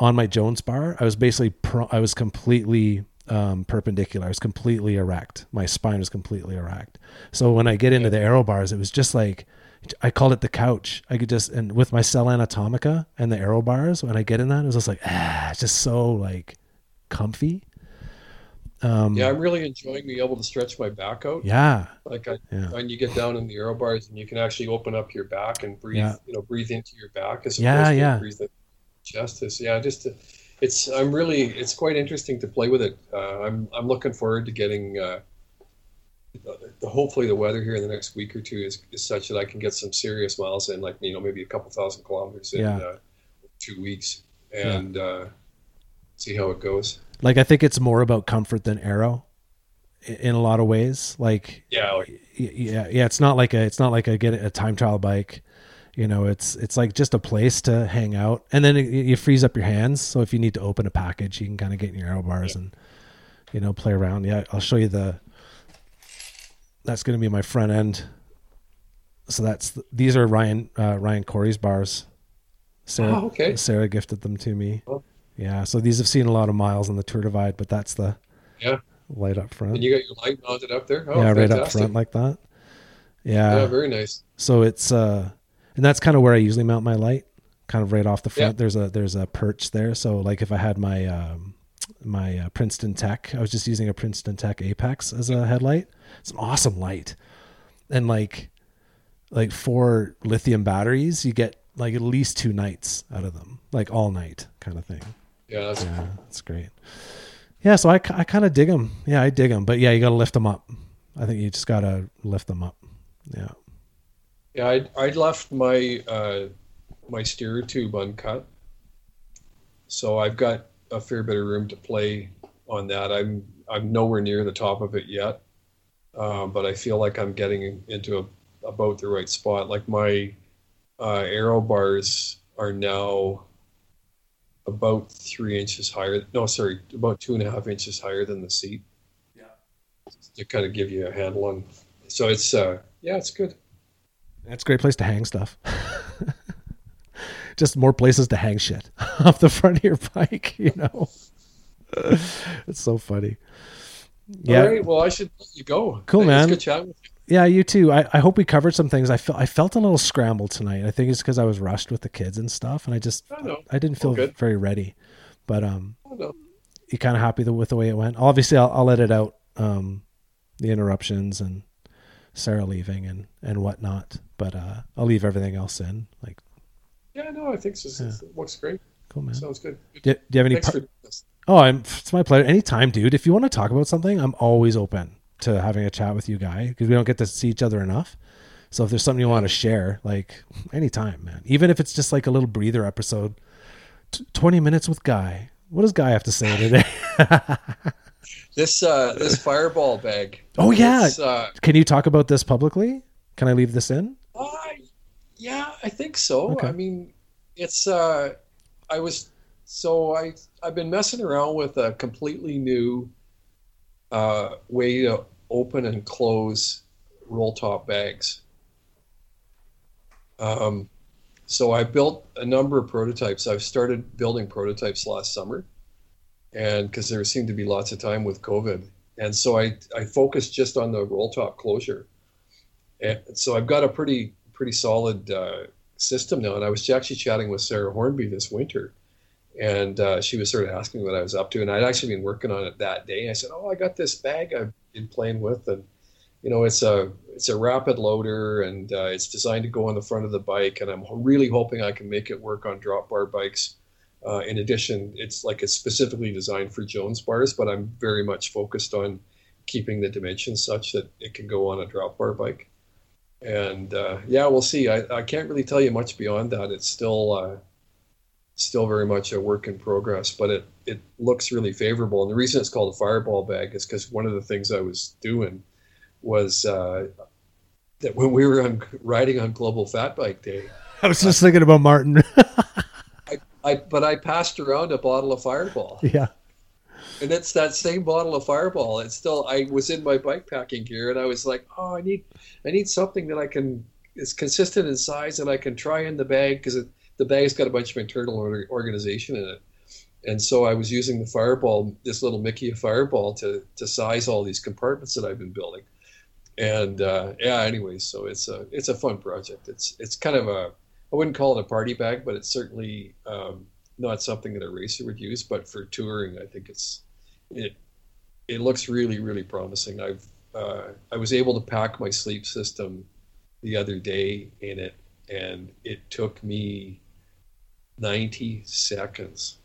on my Jones bar, I was basically pro- I was completely um, perpendicular. I was completely erect. My spine was completely erect. So when I get into the aero bars, it was just like I called it the couch. I could just and with my Selle Anatomica and the aero bars, when I get in that, it was just like ah, it's just so like comfy. Um, Yeah, I'm really enjoying being able to stretch my back out. yeah, Like I, Yeah. when you get down in the aero bars and you can actually open up your back and breathe, Yeah. you know, breathe into your back as Yeah, opposed to yeah. breathe into your chest. Is yeah, just to, it's I'm really it's quite interesting to play with it. Uh, I'm I'm looking forward to getting. Uh, the, hopefully the weather here in the next week or two is, is such that I can get some serious miles in, like you know maybe a couple thousand kilometers in Yeah. uh, two weeks, and uh, see how it goes. like I think it's more about comfort than aero, in a lot of ways. Like Yeah, like, yeah, yeah, it's not like a it's not like a get a time trial bike. You know, it's it's like just a place to hang out, and then it, it frees up your hands. So if you need to open a package, you can kind of get in your aero bars and you know play around. Yeah, I'll show you the. That's going to be my front end. So that's these are Ryan uh, Ryan Correy's bars. Sara, Oh, okay. Sara gifted them to me. Oh. Yeah, so these have seen a lot of miles on the Tour Divide, but that's the Yeah. light up front. and you got your light mounted up there. Oh, yeah, right up front like that. Yeah. Yeah, very nice. So it's uh and that's kind of where I usually mount my light, kind of right off the front. There's a there's a perch there. So like if I had my um my uh, Princeton Tech. I was just using a Princeton Tech Apex as a headlight. It's an awesome light, and like like four lithium batteries, you get like at least two nights out of them, like all night kind of thing. Yeah, that's Yeah, that's great. Yeah, so I, I kind of dig them. Yeah, I dig them, but yeah, you got to lift them up. I think you just got to lift them up. Yeah. Yeah, I I left my uh, my steerer tube uncut, so I've got a fair bit of room to play on that. I'm I'm nowhere near the top of it yet, uh, but I feel like I'm getting into a, about the right spot. Like my uh, aero bars are now about three inches higher. No, sorry, about two and a half inches higher than the seat. Yeah. To kind of give you a handle on. So it's uh, yeah, it's good. That's a great place to hang stuff. (laughs) Just more places to hang shit (laughs) off the front of your bike, you know. (laughs) it's so funny. Yeah. All right. Well, I should let you go. Cool, Hey, man. Good chatting with you. Yeah, you too. I, I hope we covered some things. I felt I felt a little scrambled tonight. I think it's because I was rushed with the kids and stuff, and I just I. I didn't feel very ready. But um, you kind of happy with the way it went. Obviously, I'll, I'll edit out um, the interruptions and Sara leaving and and whatnot. But uh, I'll leave everything else in. Like, Yeah, no, I think so. It looks great. cool man. Sounds good. Do, do you have any? Par- oh, I'm, it's my pleasure. Anytime, dude. If you want to talk about something, I'm always open to having a chat with you, guy, because we don't get to see each other enough. So if there's something you want to share, like anytime, man. Even if it's just like a little breather episode, t- 20 minutes with Guy. What does Guy have to say today? (laughs) This uh, this (laughs) fireball bag. Oh, yeah. Uh, Can you talk about this publicly? Can I leave this in? uh, yeah, I think so. Okay. I mean, it's. Uh, I was so I I've been messing around with a completely new uh, way to open and close roll top bags. Um, so I built a number of prototypes. I've started building prototypes last summer, and because there seemed to be lots of time with COVID, and so I I focused just on the roll top closure, and so I've got a pretty pretty solid uh, system now. And I was actually chatting with Sarah Hornby this winter, and uh, she was sort of asking what I was up to, and I'd actually been working on it that day. I said, "Oh, I got this bag I've been playing with, and you know, it's a it's a rapid loader, and uh, it's designed to go on the front of the bike, and I'm really hoping I can make it work on drop bar bikes." Uh, in addition, it's like it's specifically designed for Jones bars, but I'm very much focused on keeping the dimensions such that it can go on a drop bar bike. And uh, yeah, we'll see. I, I can't really tell you much beyond that. It's still uh, still very much a work in progress, but it it looks really favorable. And the reason it's called a fireball bag is because one of the things I was doing was uh, that when we were on, riding on Global Fat Bike Day, (laughs) I was just thinking about Martin. (laughs) I but I passed around a bottle of Fireball. (laughs) yeah. And it's that same bottle of Fireball. It's still I was in my bike packing gear and I was like, oh, I need I need something that I can is consistent in size and I can try in the bag because the bag's got a bunch of internal or- organization in it. And so I was using the Fireball, this little Mickey of Fireball, to to size all these compartments that I've been building. And uh, yeah, anyways, so it's a it's a fun project. It's it's kind of a I wouldn't call it a party bag, but it's certainly um, not something that a racer would use. But for touring, I think it's it it looks really really promising. I've uh, I was able to pack my sleep system the other day in it, and it took me ninety seconds.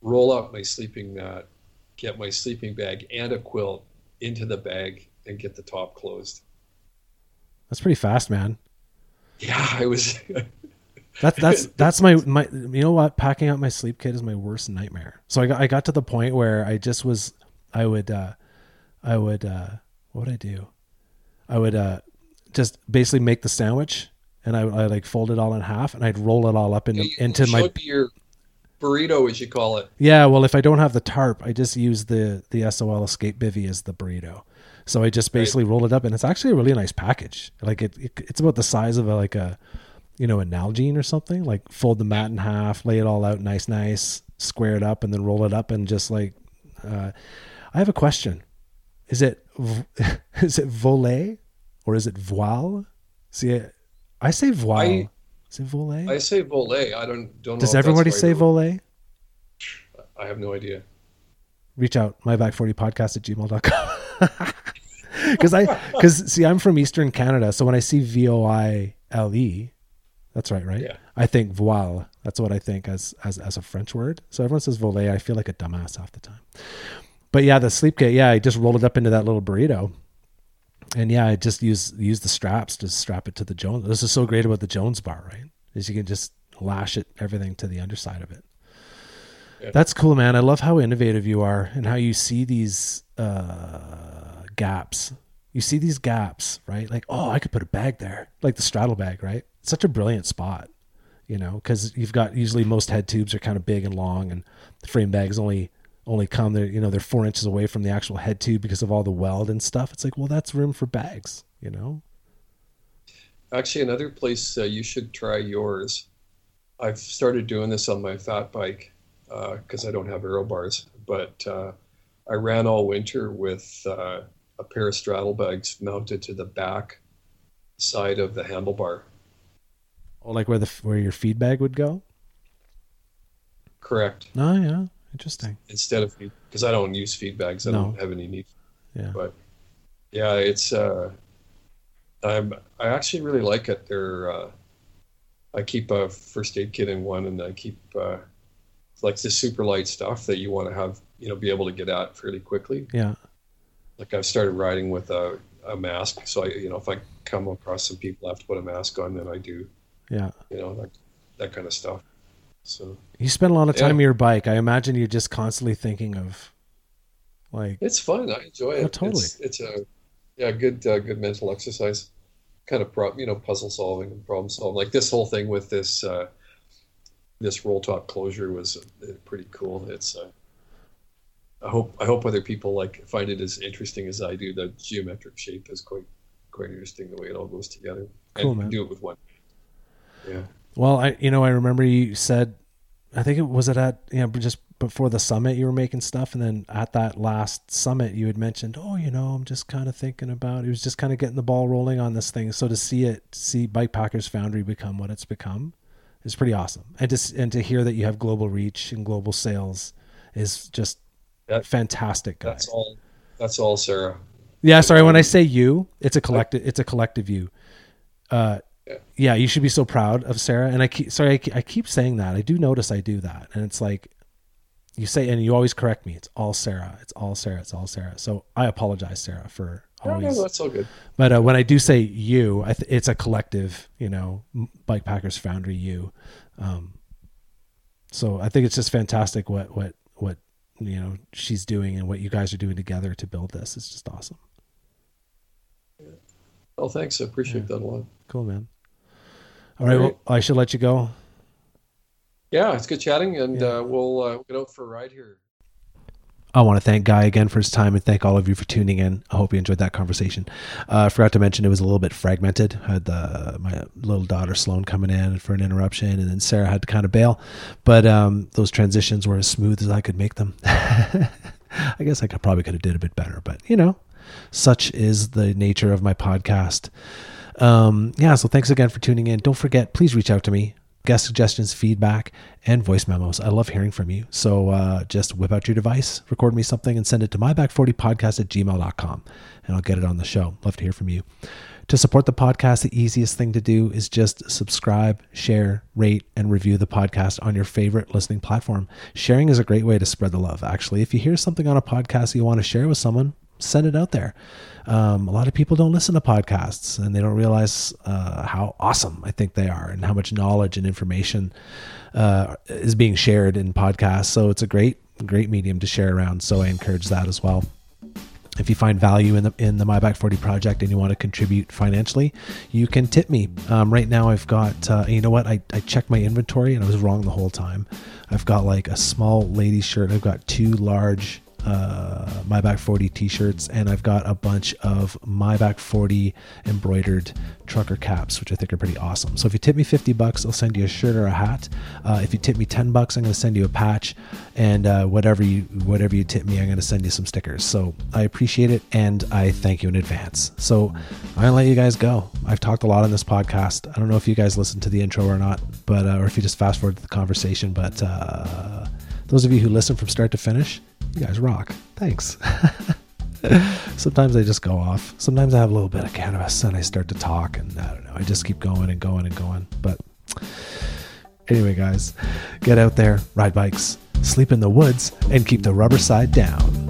Roll up my sleeping mat, get my sleeping bag and a quilt into the bag, and get the top closed. That's pretty fast, man. Yeah, I was. (laughs) That's that's (laughs) that's my my you know what packing out my sleep kit is my worst nightmare. So I got I got to the point where I just was I would uh I would uh what would I do? I would uh just basically make the sandwich and I would I like fold it all in half and I'd roll it all up into You into my your burrito, as you call it. Yeah, well if I don't have the tarp, I just use the the SOL Escape Bivy as the burrito. So I just basically roll it up and it's actually a really nice package. Like it, it it's about the size of a, like a you know, a Nalgene or something. Like fold the mat in half, lay it all out nice, nice, square it up, and then roll it up, and just like. Uh, I have a question. Is it v- (laughs) it volet or is it voile? See, I say voile. I- is it volet? I say volet. I don't don't. Does everybody say right. volet? I have no idea. reach out myback40podcast at gmail.com. (laughs) (laughs) Because I, because see, I'm from Eastern Canada, so when I see V O I L E, that's right, right? Yeah. I think voile. That's what I think as as as a French word. So everyone says volet. I feel like a dumbass half the time. But yeah, the sleep kit. Yeah, I just rolled it up into that little burrito, and yeah, I just use use the straps to strap it to the Jones. This is so great about the Jones bar, right? Is you can just lash it everything to the underside of it. Yeah. That's cool, man. I love how innovative you are and how you see these uh, gaps. You see these gaps, right? Like, oh, I could put a bag there, like the straddle bag, right? It's Such a brilliant spot, you know, because you've got usually most head tubes are kind of big and long, and the frame bags only only come there, you know, they're four inches away from the actual head tube because of all the weld and stuff. It's like, well, that's room for bags, you know. Actually, another place uh, you should try yours. I've started doing this on my fat bike because I don't have aero bars, but uh, I ran all winter with uh, a pair of straddle bags mounted to the back side of the handlebar. Oh, like where the where your feed bag would go. Correct. Oh yeah, interesting. Instead of because I don't use feed bags, I No. don't have any need. Yeah. But yeah, it's uh, I'm I actually really like it. They're uh, I keep a first aid kit in one, and I keep uh, like the super light stuff that you want to have, you know, be able to get at fairly quickly. Yeah. Like I've started riding with a, a mask, so I, you know, if I come across some people I have to put a mask on, then I do, Yeah. you know, that that kind of stuff. So You spend a lot of Yeah. time on your bike. I imagine you're just constantly thinking of like it's fun. I enjoy it. Oh, totally. It's, it's a yeah, good uh, good mental exercise. Kind of pro, you know, puzzle solving and problem solving. Like this whole thing with this uh, this roll top closure was uh, pretty cool. It's uh, I hope I hope other people like find it as interesting as I do. The geometric shape is quite quite interesting the way it all goes together. Cool, and man. do it with one. Yeah. Well, I you know I remember you said, I think it was it at you know just before the summit you were making stuff, and then at that last summit you had mentioned, oh you know I'm just kind of thinking about. It was just kind of getting the ball rolling on this thing. So to see it, see Bike Packers Foundry become what it's become, is pretty awesome. And to and to hear that you have global reach and global sales is just That- fantastic, guys. That's all. That's all, Sara. Yeah, sorry. When I say you, it's a collective. It's a collective you. Uh, Yeah. yeah, you should be so proud of Sara. And I keep sorry, I keep, I keep saying that. I do notice I do that, and it's like you say, and you always correct me. It's all Sara. It's all Sara. It's all Sara. So I apologize, Sara, for No, always. no, that's all good. But uh, when I do say you, I th- it's a collective. You know, Bike Packers Foundry. You. Um, so I think it's just fantastic what what what you know she's doing and what you guys are doing together to build this. It's just awesome. Oh, thanks. I appreciate that a lot. Cool, man. All right. All Well. I should let you go. Yeah, it's good chatting, and Yeah. uh, we'll uh, get out for a ride here. I want to thank Guy again for his time and thank all of you for tuning in. I hope you enjoyed that conversation. Uh, I forgot to mention it was a little bit fragmented. I had the, my little daughter Sloan coming in for an interruption, and then Sara had to kind of bail. But um, those transitions were as smooth as I could make them. (laughs) I guess I could probably could have did a bit better, but you know, such is the nature of my podcast. Um, yeah, so thanks again for tuning in. Don't forget, please reach out to me. Guest suggestions, feedback, and voice memos. I love hearing from you. So uh, just whip out your device, record me something, and send it to myback40podcast at gmail.com, and I'll get it on the show. Love to hear from you. To support the podcast, the easiest thing to do is just subscribe, share, rate, and review the podcast on your favorite listening platform. Sharing is a great way to spread the love. Actually, if you hear something on a podcast you want to share with someone, send it out there. Um, a lot of people don't listen to podcasts and they don't realize uh, how awesome I think they are and how much knowledge and information uh, is being shared in podcasts. So it's a great, great medium to share around. So I encourage that as well. If you find value in the in the My Back 40 project and you want to contribute financially, you can tip me. Um, right now, I've got uh, you know what? I, I checked my inventory and I was wrong the whole time. I've got like a small lady shirt. I've got two large uh, My Back 40 t-shirts, and I've got a bunch of My Back 40 embroidered trucker caps, which I think are pretty awesome. So if you tip me 50 bucks, I'll send you a shirt or a hat. Uh, if you tip me 10 bucks, I'm going to send you a patch, and uh, whatever you whatever you tip me, I'm going to send you some stickers. So I appreciate it, and I thank you in advance. So I'm going to let you guys go. I've talked a lot on this podcast. I don't know if you guys listened to the intro or not, but uh, or if you just fast forward to the conversation, but. Uh, Those of you who listen from start to finish, you guys rock. Thanks. (laughs) Sometimes I just go off. Sometimes I have a little bit of cannabis and I start to talk, and I don't know. I just keep going and going and going. But anyway, guys, get out there, ride bikes, sleep in the woods, and keep the rubber side down.